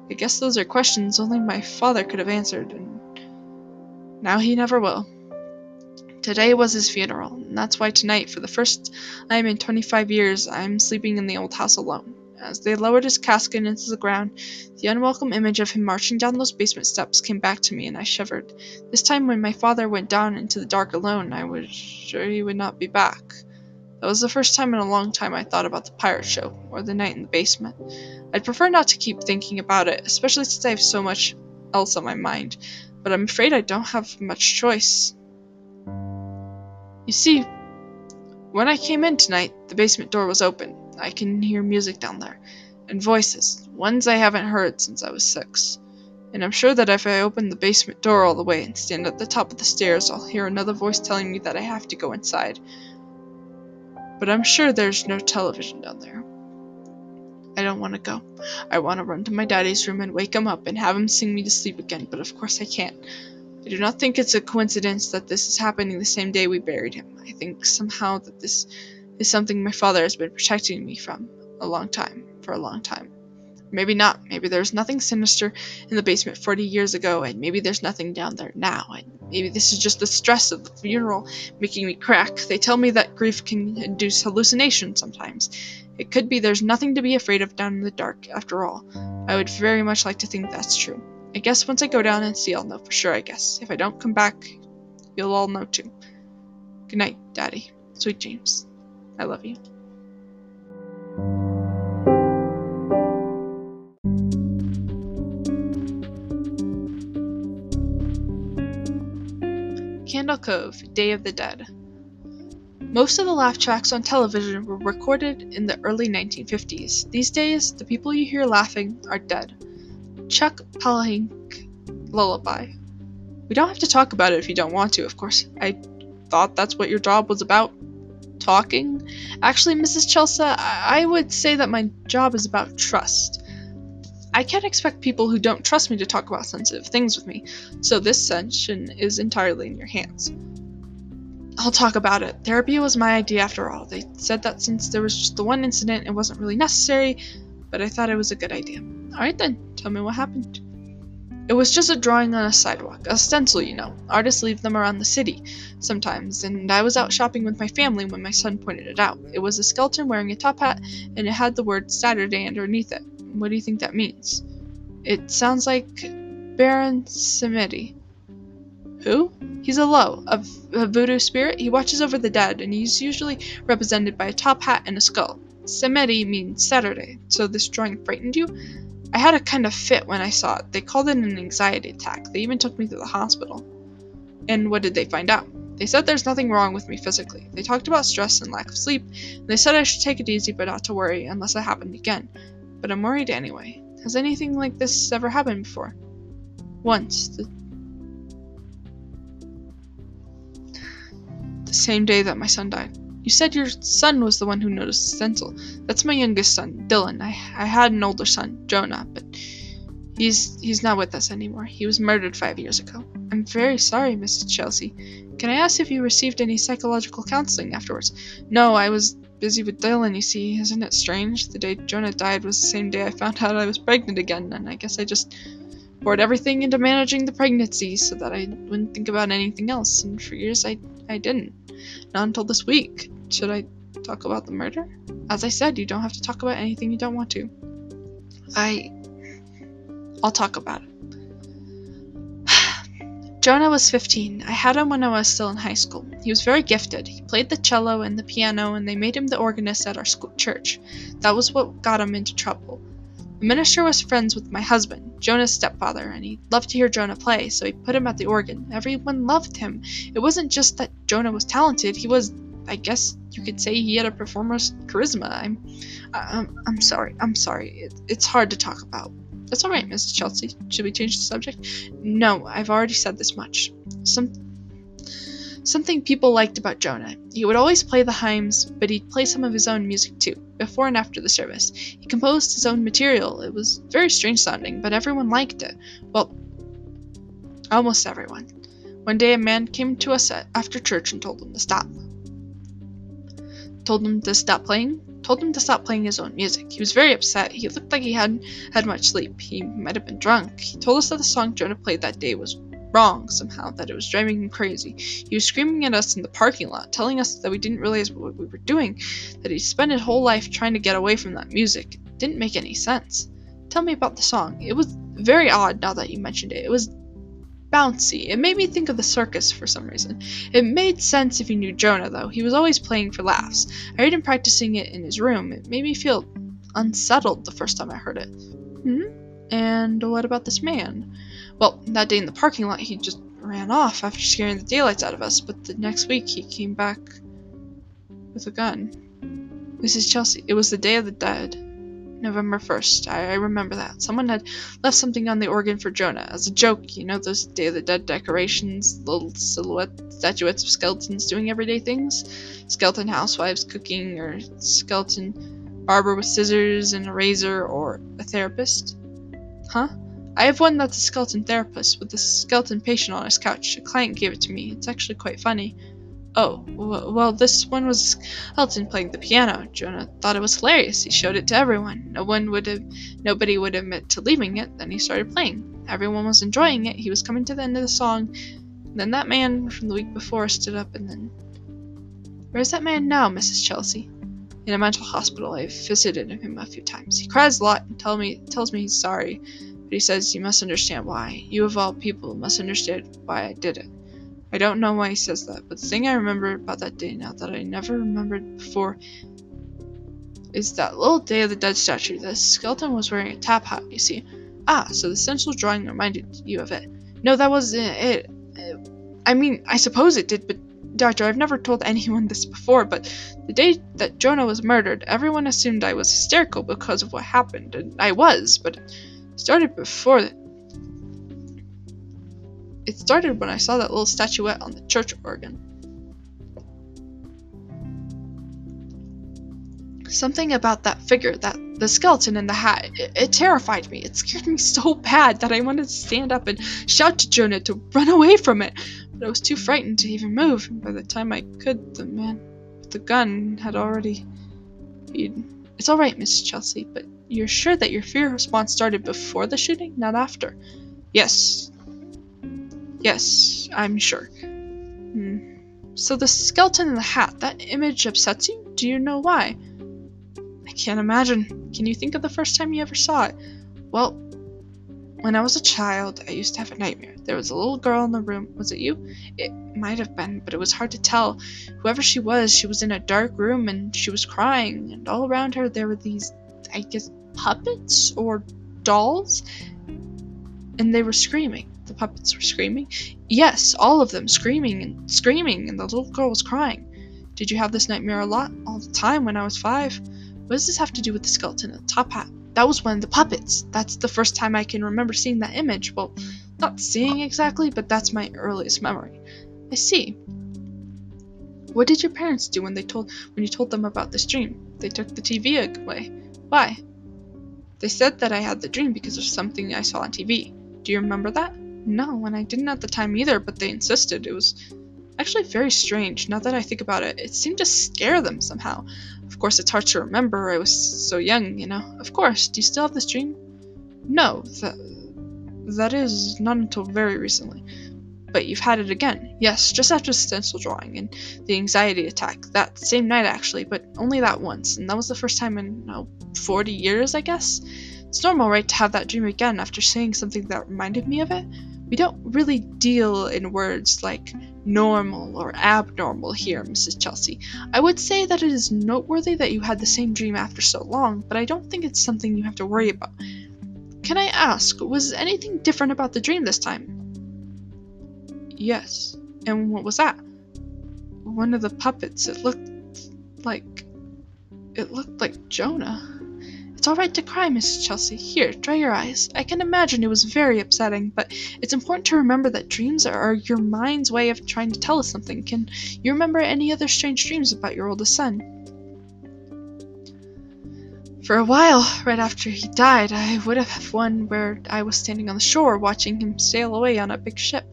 I guess those are questions only my father could have answered, and now he never will. Today was his funeral, and that's why tonight, for the first time in 25 years, I'm sleeping in the old house alone. As they lowered his casket into the ground, the unwelcome image of him marching down those basement steps came back to me, and I shivered. This time, when my father went down into the dark alone, I was sure he would not be back. That was the first time in a long time I thought about the pirate show, or the night in the basement. I'd prefer not to keep thinking about it, especially since I have so much else on my mind, but I'm afraid I don't have much choice. You see, when I came in tonight, the basement door was open. I can hear music down there, and voices, ones I haven't heard since I was six. And I'm sure that if I open the basement door all the way and stand at the top of the stairs, I'll hear another voice telling me that I have to go inside but I'm sure there's no television down there. I don't want to go. I want to run to my daddy's room and wake him up and have him sing me to sleep again, but of course I can't. I do not think it's a coincidence that this is happening the same day we buried him. I think somehow that this is something my father has been protecting me from a long time, for a long time. Maybe not. Maybe there's nothing sinister in the basement 40 years ago, and maybe there's nothing down there now, and maybe this is just the stress of the funeral making me crack. They tell me that grief can induce hallucinations sometimes. It could be there's nothing to be afraid of down in the dark, after all. I would very much like to think that's true. I guess once I go down and see, I'll know for sure, I guess. If I don't come back, you'll all know too. Good night, Daddy. Sweet James. I love you. Day of the Dead. Most of the laugh tracks on television were recorded in the early 1950s. These days, the people you hear laughing are dead. Chuck Palahniuk Lullaby. We don't have to talk about it if you don't want to, of course. I thought that's what your job was about. Talking? Actually, Mrs. Chelsea, I would say that my job is about trust. I can't expect people who don't trust me to talk about sensitive things with me, so this session is entirely in your hands. I'll talk about it. Therapy was my idea after all. They said that since there was just the one incident, it wasn't really necessary, but I thought it was a good idea. Alright then, tell me what happened. It was just a drawing on a sidewalk, a stencil, you know. Artists leave them around the city sometimes, and I was out shopping with my family when my son pointed it out. It was a skeleton wearing a top hat, and it had the word Saturday underneath it. What do you think that means? It sounds like Baron Samedi. Who? He's a Lo, a, a voodoo spirit. He watches over the dead, and he's usually represented by a top hat and a skull. Samedi means Saturday, so this drawing frightened you? I had a kind of fit when I saw it. They called it an anxiety attack. They even took me to the hospital. And what did they find out? They said there's nothing wrong with me physically. They talked about stress and lack of sleep, and they said I should take it easy but not to worry unless it happened again but I'm worried anyway. Has anything like this ever happened before? Once. The, the same day that my son died. You said your son was the one who noticed the stencil. That's my youngest son, Dylan. I, I had an older son, Jonah, but He's he's not with us anymore. He was murdered five years ago. I'm very sorry, Mrs. Chelsea. Can I ask if you received any psychological counseling afterwards? No, I was busy with Dylan, you see. Isn't it strange? The day Jonah died was the same day I found out I was pregnant again, and I guess I just poured everything into managing the pregnancy so that I wouldn't think about anything else. And for years I I didn't. Not until this week. Should I talk about the murder? As I said, you don't have to talk about anything you don't want to. I I'll talk about it. Jonah was 15. I had him when I was still in high school. He was very gifted. He played the cello and the piano, and they made him the organist at our school church. That was what got him into trouble. The minister was friends with my husband, Jonah's stepfather, and he loved to hear Jonah play, so he put him at the organ. Everyone loved him. It wasn't just that Jonah was talented, he was, I guess you could say, he had a performer's charisma. I'm, I'm, I'm sorry, I'm sorry. It, it's hard to talk about. That's alright, Mrs. Chelsea. Should we change the subject? No, I've already said this much. Some something people liked about Jonah. He would always play the hymns, but he'd play some of his own music too, before and after the service. He composed his own material. It was very strange sounding, but everyone liked it. Well, almost everyone. One day a man came to us after church and told him to stop. Told him to stop playing, told him to stop playing his own music. He was very upset. He looked like he hadn't had much sleep. He might have been drunk. He told us that the song Jonah played that day was wrong somehow, that it was driving him crazy. He was screaming at us in the parking lot, telling us that we didn't realize what we were doing, that he spent his whole life trying to get away from that music. It didn't make any sense. Tell me about the song. It was very odd now that you mentioned it. It was bouncy. It made me think of the circus for some reason. It made sense if you knew Jonah, though. He was always playing for laughs. I heard him practicing it in his room. It made me feel unsettled the first time I heard it. Hmm? And what about this man? Well, that day in the parking lot, he just ran off after scaring the daylights out of us, but the next week he came back with a gun. Mrs. Chelsea, it was the Day of the Dead. November 1st. I, I, remember that. Someone had left something on the organ for Jonah as a joke. You know, those Day of the Dead decorations, little silhouette statuettes of skeletons doing everyday things? Skeleton housewives cooking, or skeleton barber with scissors and a razor, or a therapist? Huh? I have one that's a skeleton therapist with a skeleton patient on his couch. A client gave it to me. It's actually quite funny. Oh, well, this one was Elton playing the piano. Jonah thought it was hilarious. He showed it to everyone. No one would have, nobody would admit to leaving it. Then he started playing. Everyone was enjoying it. He was coming to the end of the song. Then that man from the week before stood up and then. Where's that man now, Mrs. Chelsea? In a mental hospital. I've visited him a few times. He cries a lot and tell me, tells me he's sorry, but he says you must understand why. You of all people must understand why I did it. I don't know why he says that, but the thing I remember about that day now that I never remembered before is that little Day of the Dead statue. The skeleton was wearing a top hat, you see. Ah, so the central drawing reminded you of it. No, that wasn't it. I mean, I suppose it did, but Doctor, I've never told anyone this before, but the day that Jonah was murdered, everyone assumed I was hysterical because of what happened, and I was, but it started before it started when I saw that little statuette on the church organ. Something about that figure, that the skeleton in the hat, it, it, terrified me. It scared me so bad that I wanted to stand up and shout to Jonah to run away from it, but I was too frightened to even move. And by the time I could, the man with the gun had already. He'd... It's all right, Miss Chelsea, but you're sure that your fear response started before the shooting, not after? Yes, Yes, I'm sure. Hmm. So the skeleton in the hat, that image upsets you? Do you know why? I can't imagine. Can you think of the first time you ever saw it? Well, when I was a child, I used to have a nightmare. There was a little girl in the room. Was it you? It might have been, but it was hard to tell. Whoever she was, she was in a dark room and she was crying, and all around her there were these, I guess, puppets or dolls, and they were screaming. The puppets were screaming? Yes, all of them screaming and screaming, and the little girl was crying. Did you have this nightmare a lot? All the time when I was five. What does this have to do with the skeleton and the top hat? That was one of the puppets. That's the first time I can remember seeing that image. Well, not seeing exactly, but that's my earliest memory. I see. What did your parents do when they told when you told them about this dream? They took the TV away. Why? They said that I had the dream because of something I saw on TV. Do you remember that? No, and I didn't at the time either, but they insisted. It was actually very strange. Now that I think about it, it seemed to scare them somehow. Of course, it's hard to remember. I was so young, you know. Of course. Do you still have this dream? No, that, that is not until very recently. But you've had it again. Yes, just after the stencil drawing and the anxiety attack. That same night, actually, but only that once. And that was the first time in, no, 40 years, I guess? It's normal, right, to have that dream again after seeing something that reminded me of it? We don't really deal in words like normal or abnormal here, Mrs. Chelsea. I would say that it is noteworthy that you had the same dream after so long, but I don't think it's something you have to worry about. Can I ask, was anything different about the dream this time? Yes. And what was that? One of the puppets. It looked like. It looked like Jonah. It's alright to cry, Mrs. Chelsea. Here, dry your eyes. I can imagine it was very upsetting, but it's important to remember that dreams are your mind's way of trying to tell us something. Can you remember any other strange dreams about your oldest son? For a while, right after he died, I would have one where I was standing on the shore watching him sail away on a big ship.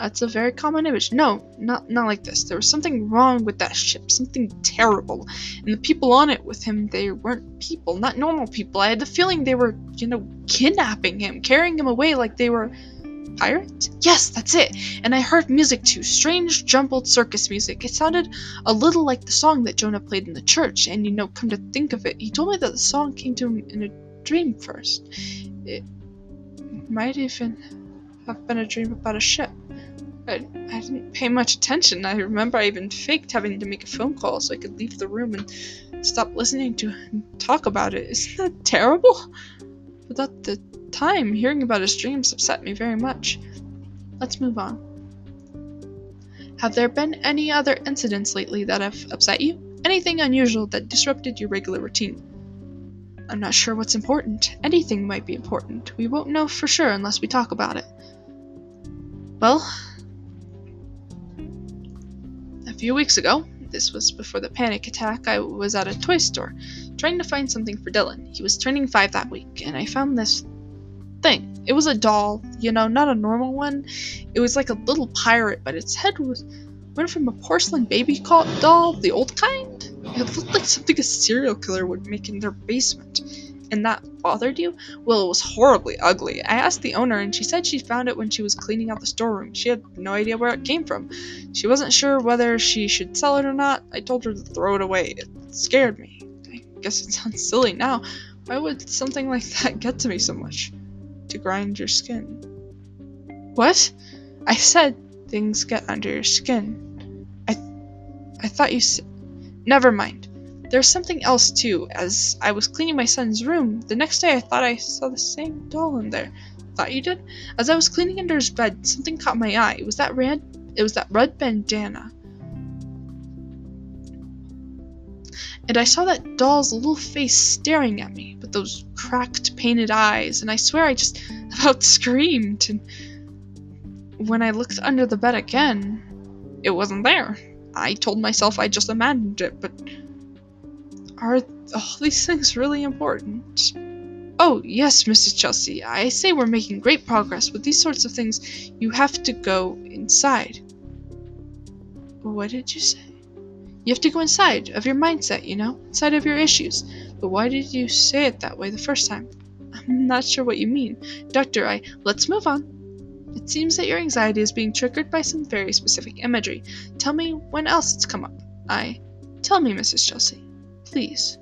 That's a very common image. No, not not like this. There was something wrong with that ship, something terrible. And the people on it with him, they weren't people, not normal people. I had the feeling they were, you know, kidnapping him, carrying him away like they were pirates? Yes, that's it. And I heard music too, strange jumbled circus music. It sounded a little like the song that Jonah played in the church, and you know, come to think of it, he told me that the song came to him in a dream first. It might even have been a dream about a ship. I, I didn't pay much attention. I remember I even faked having to make a phone call so I could leave the room and stop listening to him talk about it. Isn't that terrible? But at the time, hearing about his dreams upset me very much. Let's move on. Have there been any other incidents lately that have upset you? Anything unusual that disrupted your regular routine? I'm not sure what's important. Anything might be important. We won't know for sure unless we talk about it. Well, few weeks ago, this was before the panic attack, I was at a toy store trying to find something for Dylan. He was turning five that week, and I found this thing. It was a doll, you know, not a normal one. It was like a little pirate, but its head was went from a porcelain baby doll, the old kind. It looked like something a serial killer would make in their basement and that bothered you? Well, it was horribly ugly. I asked the owner, and she said she found it when she was cleaning out the storeroom. She had no idea where it came from. She wasn't sure whether she should sell it or not. I told her to throw it away. It scared me. I guess it sounds silly now. Why would something like that get to me so much? To grind your skin. What? I said things get under your skin. I I thought you said. Never mind. There's something else too. As I was cleaning my son's room, the next day I thought I saw the same doll in there. Thought you did? As I was cleaning under his bed, something caught my eye. It was that red it was that red bandana. And I saw that doll's little face staring at me with those cracked, painted eyes, and I swear I just about screamed. And when I looked under the bed again, it wasn't there. I told myself I just imagined it, but are all these things really important? Oh, yes, Mrs. Chelsea. I say we're making great progress. With these sorts of things, you have to go inside. What did you say? You have to go inside of your mindset, you know? Inside of your issues. But why did you say it that way the first time? I'm not sure what you mean. Doctor, I. Let's move on. It seems that your anxiety is being triggered by some very specific imagery. Tell me when else it's come up. I. Tell me, Mrs. Chelsea. Please.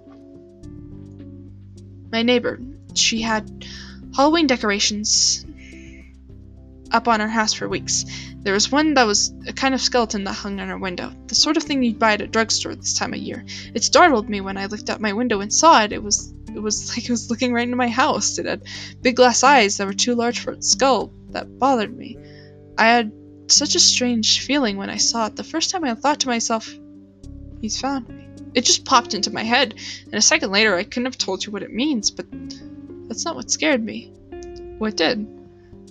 My neighbor, she had Halloween decorations up on her house for weeks. There was one that was a kind of skeleton that hung on her window, the sort of thing you'd buy at a drugstore this time of year. It startled me when I looked out my window and saw it. It was it was like it was looking right into my house. It had big glass eyes that were too large for its skull. That bothered me. I had such a strange feeling when I saw it. The first time I thought to myself, he's found me. It just popped into my head, and a second later I couldn't have told you what it means, but that's not what scared me. What did?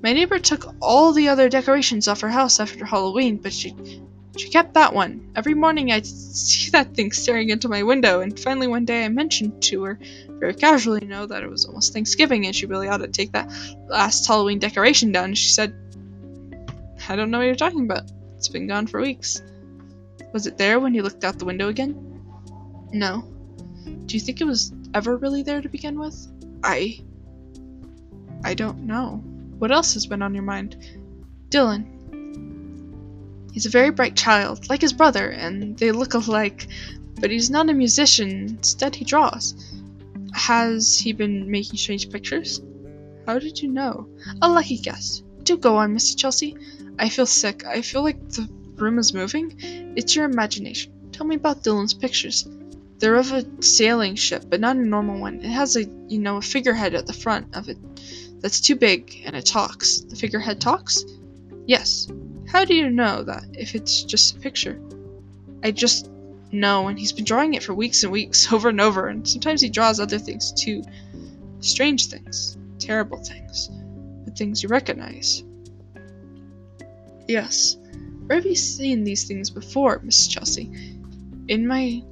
My neighbor took all the other decorations off her house after Halloween, but she She kept that one. Every morning I'd see that thing staring into my window, and finally one day I mentioned to her, very casually, you know, that it was almost Thanksgiving and she really ought to take that last Halloween decoration down. She said, I don't know what you're talking about. It's been gone for weeks. Was it there when you looked out the window again? No. Do you think it was ever really there to begin with? I. I don't know. What else has been on your mind? Dylan. He's a very bright child, like his brother, and they look alike, but he's not a musician. Instead, he draws. Has he been making strange pictures? How did you know? A lucky guess. Do go on, Mr. Chelsea. I feel sick. I feel like the room is moving. It's your imagination. Tell me about Dylan's pictures. They're of a sailing ship, but not a normal one. It has a, you know, a figurehead at the front of it that's too big, and it talks. The figurehead talks? Yes. How do you know that if it's just a picture? I just know, and he's been drawing it for weeks and weeks, over and over, and sometimes he draws other things too. Strange things, terrible things, but things you recognize. Yes. Where have you seen these things before, Miss Chelsea? In my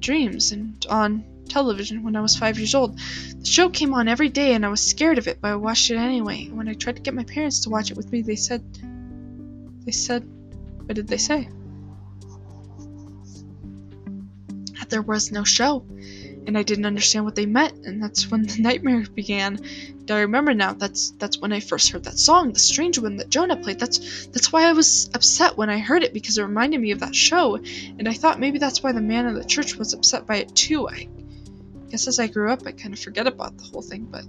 dreams and on television when I was five years old. The show came on every day and I was scared of it, but I watched it anyway. When I tried to get my parents to watch it with me, they said. They said. What did they say? That there was no show. And I didn't understand what they meant, and that's when the nightmare began. And I remember now that's that's when I first heard that song, the strange one that Jonah played. That's that's why I was upset when I heard it because it reminded me of that show, and I thought maybe that's why the man in the church was upset by it too. I guess as I grew up, I kind of forget about the whole thing, but.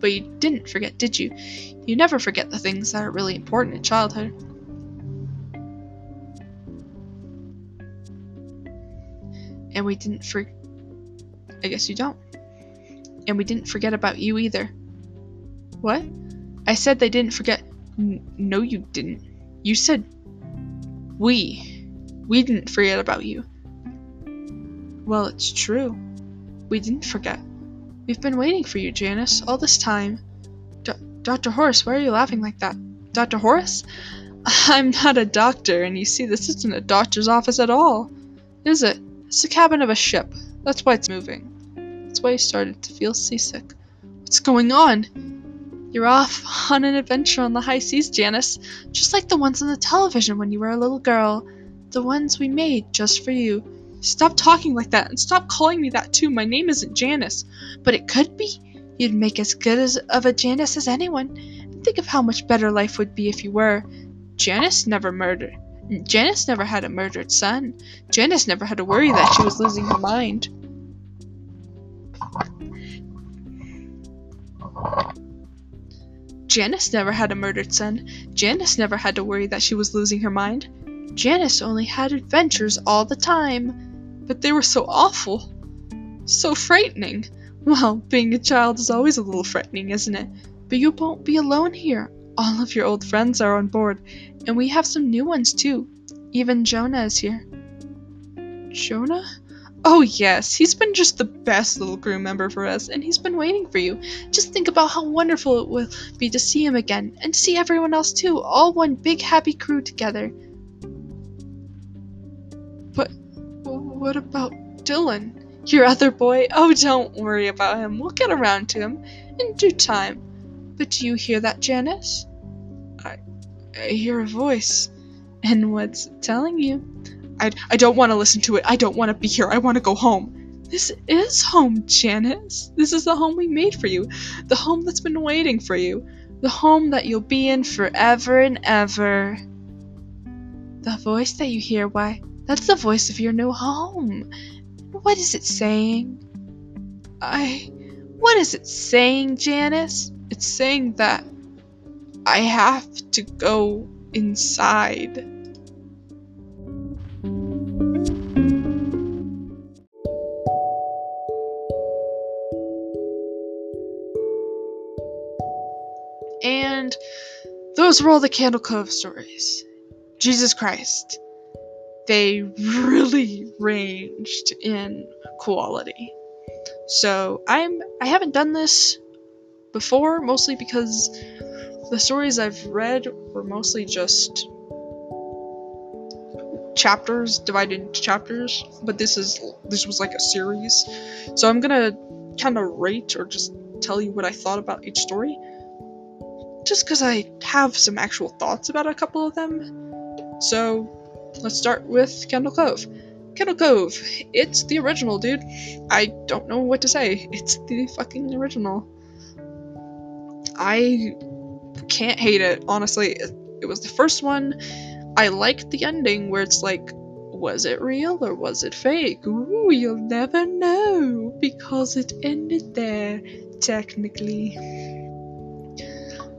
But you didn't forget, did you? You never forget the things that are really important in childhood. And we didn't for. I guess you don't. And we didn't forget about you either. What? I said they didn't forget. N- no, you didn't. You said we. We didn't forget about you. Well, it's true. We didn't forget. We've been waiting for you, Janice, all this time. D- Dr. Horace, why are you laughing like that? Dr. Horace? I'm not a doctor, and you see, this isn't a doctor's office at all. Is it? It's the cabin of a ship. That's why it's moving. That's why you started to feel seasick. What's going on? You're off on an adventure on the high seas, Janice, just like the ones on the television when you were a little girl. The ones we made just for you. Stop talking like that and stop calling me that too. My name isn't Janice. But it could be. You'd make as good as of a Janice as anyone. Think of how much better life would be if you were. Janice never murdered. Janice never had a murdered son. Janice never had to worry that she was losing her mind. Janice never had a murdered son. Janice never had to worry that she was losing her mind. Janice only had adventures all the time, but they were so awful, so frightening. Well, being a child is always a little frightening, isn't it? But you won't be alone here. All of your old friends are on board, and we have some new ones too. Even Jonah is here. Jonah? Oh, yes, he's been just the best little crew member for us, and he's been waiting for you. Just think about how wonderful it will be to see him again, and to see everyone else too, all one big happy crew together. But what about Dylan? Your other boy? Oh, don't worry about him. We'll get around to him in due time. But do you hear that, Janice? Hear a voice. And what's telling you? I, I don't want to listen to it. I don't want to be here. I want to go home. This is home, Janice. This is the home we made for you. The home that's been waiting for you. The home that you'll be in forever and ever. The voice that you hear, why, that's the voice of your new home. What is it saying? I. What is it saying, Janice? It's saying that I have to go inside. And those were all the Candle Cove stories. Jesus Christ. They really ranged in quality. So I'm I haven't done this before, mostly because the stories I've read were mostly just chapters divided into chapters, but this is this was like a series. So I'm gonna kind of rate or just tell you what I thought about each story. Just because I have some actual thoughts about a couple of them. So let's start with Candle Cove. Candle Cove, it's the original, dude. I don't know what to say. It's the fucking original. I can't hate it, honestly. It was the first one. I liked the ending where it's like, was it real or was it fake? Ooh, you'll never know because it ended there, technically.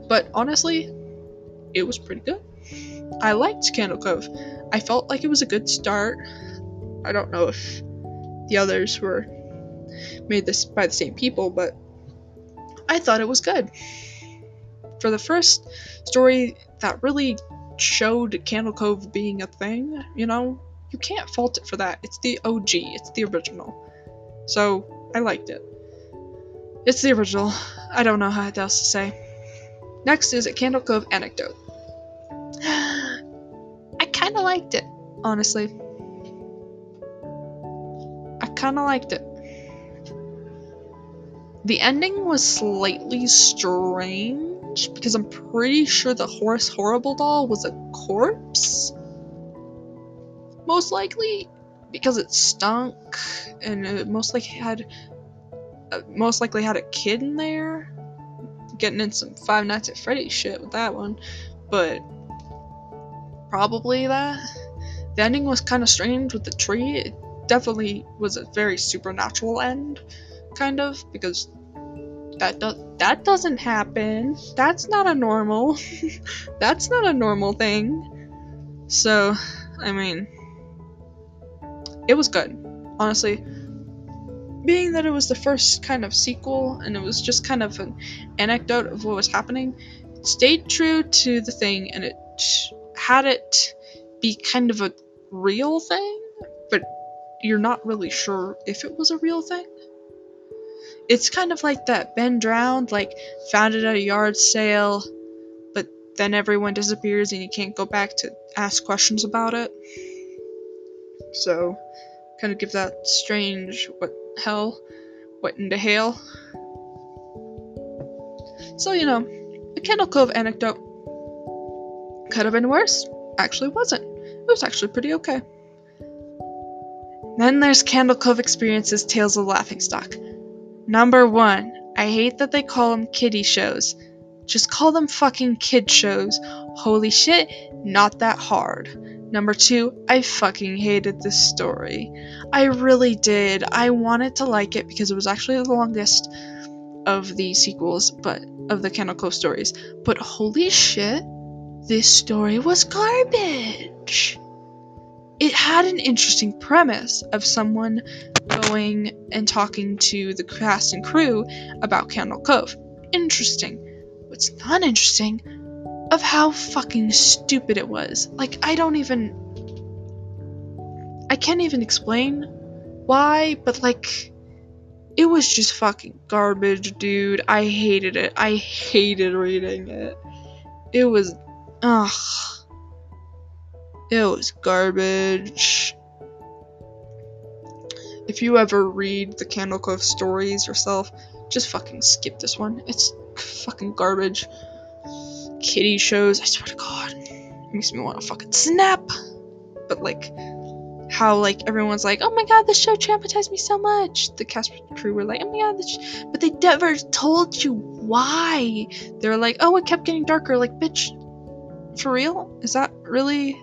But honestly, it was pretty good. I liked Candle Cove. I felt like it was a good start. I don't know if the others were made this by the same people, but I thought it was good. For the first story that really showed Candle Cove being a thing, you know, you can't fault it for that. It's the OG, it's the original. So, I liked it. It's the original. I don't know how else to say. Next is a Candle Cove anecdote. I kind of liked it, honestly. I kind of liked it. The ending was slightly strange because I'm pretty sure the Horse Horrible doll was a corpse. Most likely because it stunk and it most likely had uh, most likely had a kid in there. Getting in some Five Nights at Freddy's shit with that one, but probably that. The ending was kind of strange with the tree. It definitely was a very supernatural end, kind of, because that do- that doesn't happen. That's not a normal. That's not a normal thing. So, I mean, it was good, honestly. Being that it was the first kind of sequel and it was just kind of an anecdote of what was happening, it stayed true to the thing and it had it be kind of a real thing, but you're not really sure if it was a real thing. It's kind of like that Ben drowned, like found it at a yard sale, but then everyone disappears and you can't go back to ask questions about it. So, kind of give that strange what hell, what in the hell. So, you know, a Candle Cove anecdote could have been worse. Actually, wasn't. It was actually pretty okay. Then there's Candle Cove Experiences Tales of Laughingstock. Number one, I hate that they call them kiddie shows. Just call them fucking kid shows. Holy shit, not that hard. Number two, I fucking hated this story. I really did. I wanted to like it because it was actually the longest of the sequels, but of the Candle Cove stories. But holy shit, this story was garbage. It had an interesting premise of someone going and talking to the cast and crew about Candle Cove. Interesting. What's not interesting of how fucking stupid it was. Like, I don't even. I can't even explain why, but like. It was just fucking garbage, dude. I hated it. I hated reading it. It was. Ugh. It was garbage. If you ever read the Candle Cove stories yourself, just fucking skip this one. It's fucking garbage kitty shows. I swear to God, makes me want to fucking snap. But like, how like everyone's like, oh my God, this show traumatized me so much. The cast crew were like, oh my God, this but they never told you why. They were like, oh, it kept getting darker. Like, bitch, for real? Is that really?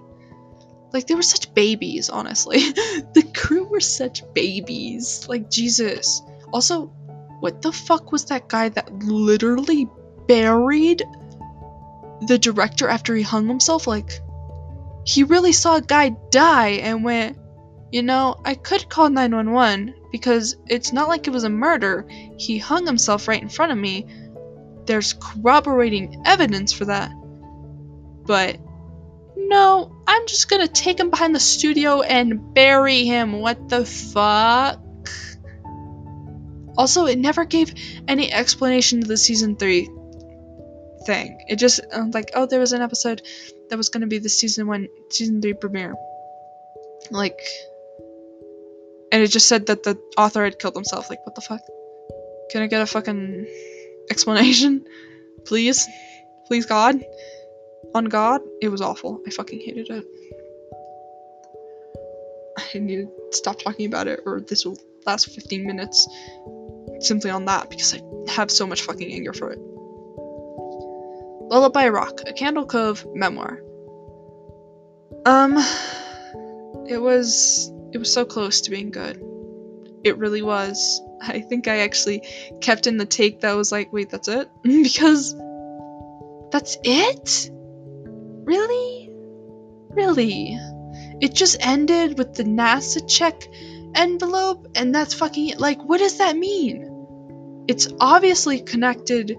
Like they were such babies, honestly. the crew were such babies. Like Jesus. Also, what the fuck was that guy that literally buried the director after he hung himself like he really saw a guy die and went you know i could call 911 because it's not like it was a murder he hung himself right in front of me there's corroborating evidence for that but no i'm just gonna take him behind the studio and bury him what the fuck also it never gave any explanation to the season 3 thing. It just uh, like oh there was an episode that was gonna be the season one season three premiere. Like and it just said that the author had killed himself. Like what the fuck? Can I get a fucking explanation? Please? Please God? On God? It was awful. I fucking hated it. I need to stop talking about it or this will last 15 minutes simply on that because I have so much fucking anger for it. Lullaby Rock, a Candle Cove memoir. Um, it was it was so close to being good. It really was. I think I actually kept in the take that was like, wait, that's it? because that's it? Really? Really? It just ended with the NASA check envelope and that's fucking it. Like, what does that mean? It's obviously connected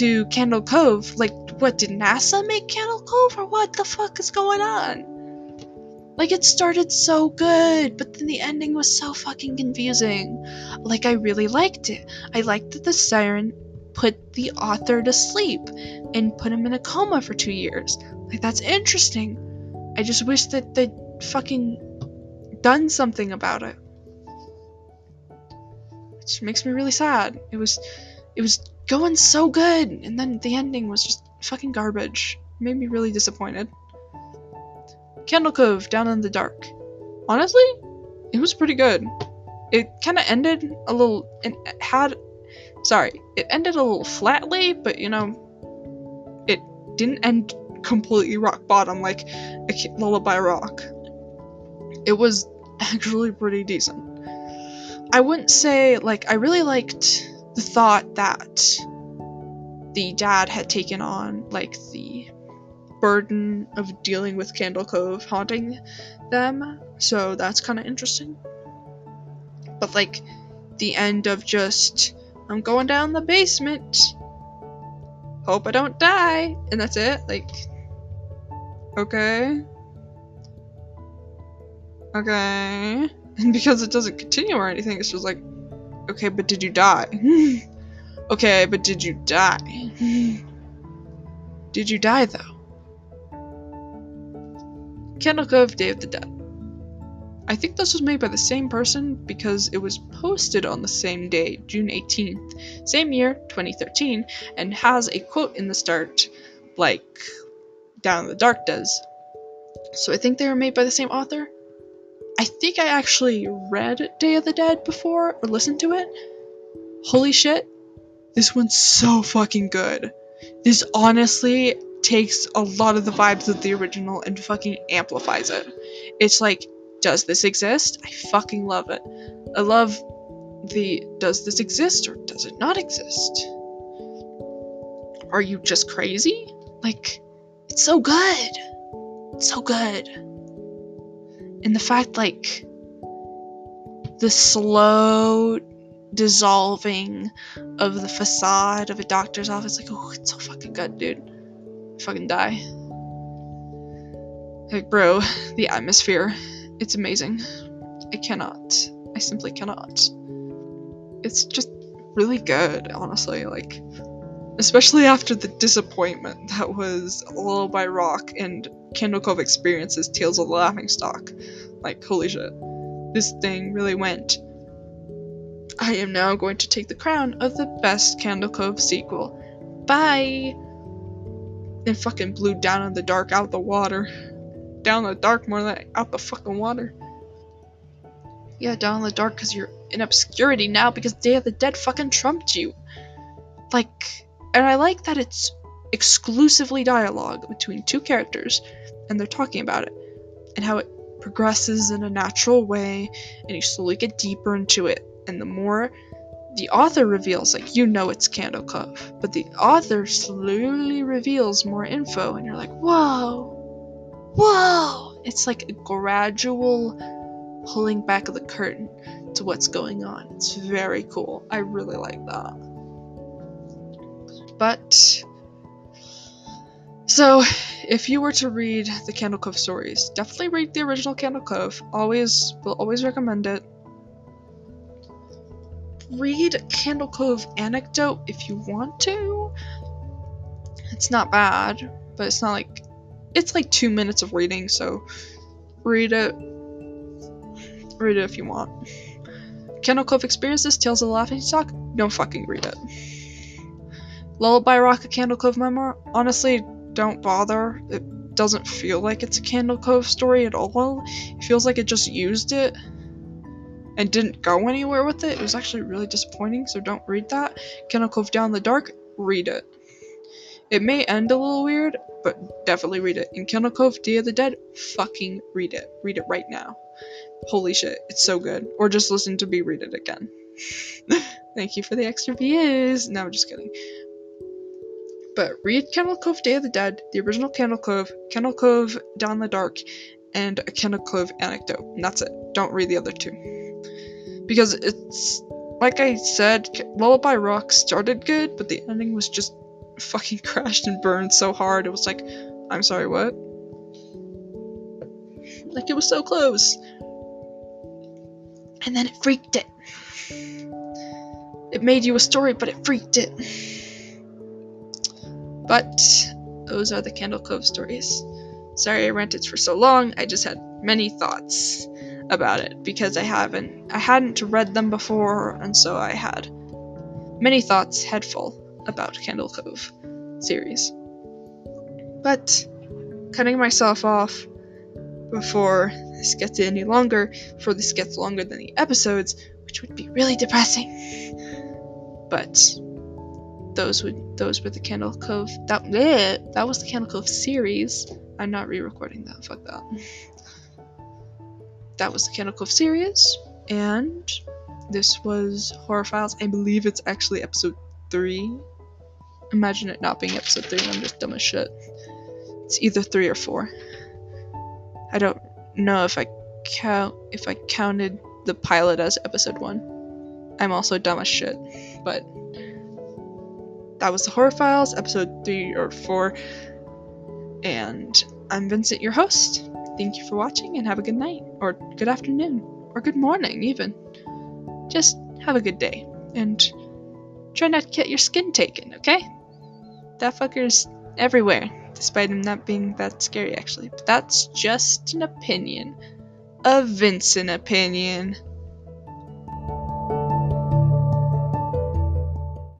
to Candle Cove. Like, what did NASA make Candle Cove or what the fuck is going on? Like, it started so good, but then the ending was so fucking confusing. Like, I really liked it. I liked that the siren put the author to sleep and put him in a coma for two years. Like, that's interesting. I just wish that they'd fucking done something about it. Which makes me really sad. It was, it was going so good, and then the ending was just fucking garbage. Made me really disappointed. Candle Cove Down in the Dark. Honestly, it was pretty good. It kind of ended a little. It had. Sorry, it ended a little flatly, but you know, it didn't end completely rock bottom like a Lullaby Rock. It was actually pretty decent. I wouldn't say, like, I really liked the thought that the dad had taken on, like, the burden of dealing with Candle Cove haunting them, so that's kind of interesting. But, like, the end of just, I'm going down the basement, hope I don't die, and that's it, like, okay. Okay. And because it doesn't continue or anything, it's just like, okay, but did you die? okay, but did you die? did you die though? Candle Cove Day of the Dead. I think this was made by the same person because it was posted on the same day, June 18th, same year, 2013, and has a quote in the start, like Down in the Dark does. So I think they were made by the same author. I think I actually read Day of the Dead before or listened to it. Holy shit, this one's so fucking good. This honestly takes a lot of the vibes of the original and fucking amplifies it. It's like, does this exist? I fucking love it. I love the does this exist or does it not exist? Are you just crazy? Like, it's so good. It's so good. And the fact like the slow dissolving of the facade of a doctor's office like oh it's so fucking good dude. Fucking die. Like bro the atmosphere it's amazing. I cannot. I simply cannot. It's just really good honestly like especially after the disappointment that was Lullaby Rock and Candle Cove Experiences Tales of the Laughing Stock. Like, holy shit. This thing really went. I am now going to take the crown of the best Candle Cove sequel. Bye! And fucking blew down in the dark out the water. Down the dark more than out the fucking water. Yeah, down in the dark because you're in obscurity now because Day of the Dead fucking trumped you. Like, and I like that it's exclusively dialogue between two characters and they're talking about it and how it progresses in a natural way and you slowly get deeper into it and the more the author reveals like you know it's candle cove but the author slowly reveals more info and you're like whoa whoa! It's like a gradual pulling back of the curtain to what's going on. It's very cool. I really like that but so, if you were to read the Candle Cove stories, definitely read the original Candle Cove. Always, will always recommend it. Read Candle Cove Anecdote if you want to. It's not bad, but it's not like it's like two minutes of reading, so read it. Read it if you want. Candle Cove Experiences, Tales of the Laughing Stock, don't fucking read it. Lullaby Rock, a Candle Cove memoir, honestly, don't bother. It doesn't feel like it's a Candle Cove story at all. It feels like it just used it and didn't go anywhere with it. It was actually really disappointing, so don't read that. Candle Cove Down the Dark, read it. It may end a little weird, but definitely read it. In Candle Cove, Day of the Dead, fucking read it. Read it right now. Holy shit, it's so good. Or just listen to me read it again. Thank you for the extra views. No, I'm just kidding. But read Candle Cove Day of the Dead, the original Candle Cove, Candle Cove Down the Dark, and a Candle Cove anecdote. And that's it. Don't read the other two. Because it's, like I said, Lullaby Rock started good, but the ending was just fucking crashed and burned so hard. It was like, I'm sorry, what? Like it was so close. And then it freaked it. It made you a story, but it freaked it. But those are the Candle Cove stories. Sorry I ranted for so long. I just had many thoughts about it because I haven't I hadn't read them before and so I had many thoughts head full about Candle Cove series. But cutting myself off before this gets any longer, before this gets longer than the episodes, which would be really depressing. But those would those were the Candle Cove that bleh, that was the Candle Cove series. I'm not re-recording that. Fuck that. That was the Candle Cove series, and this was Horror Files. I believe it's actually episode three. Imagine it not being episode three. I'm just dumb as shit. It's either three or four. I don't know if I count if I counted the pilot as episode one. I'm also dumb as shit, but that was the Horror Files, episode three or four. And I'm Vincent, your host. Thank you for watching and have a good night, or good afternoon, or good morning, even. Just have a good day, and try not to get your skin taken, okay? That fucker's everywhere, despite him not being that scary, actually. But that's just an opinion. A Vincent opinion.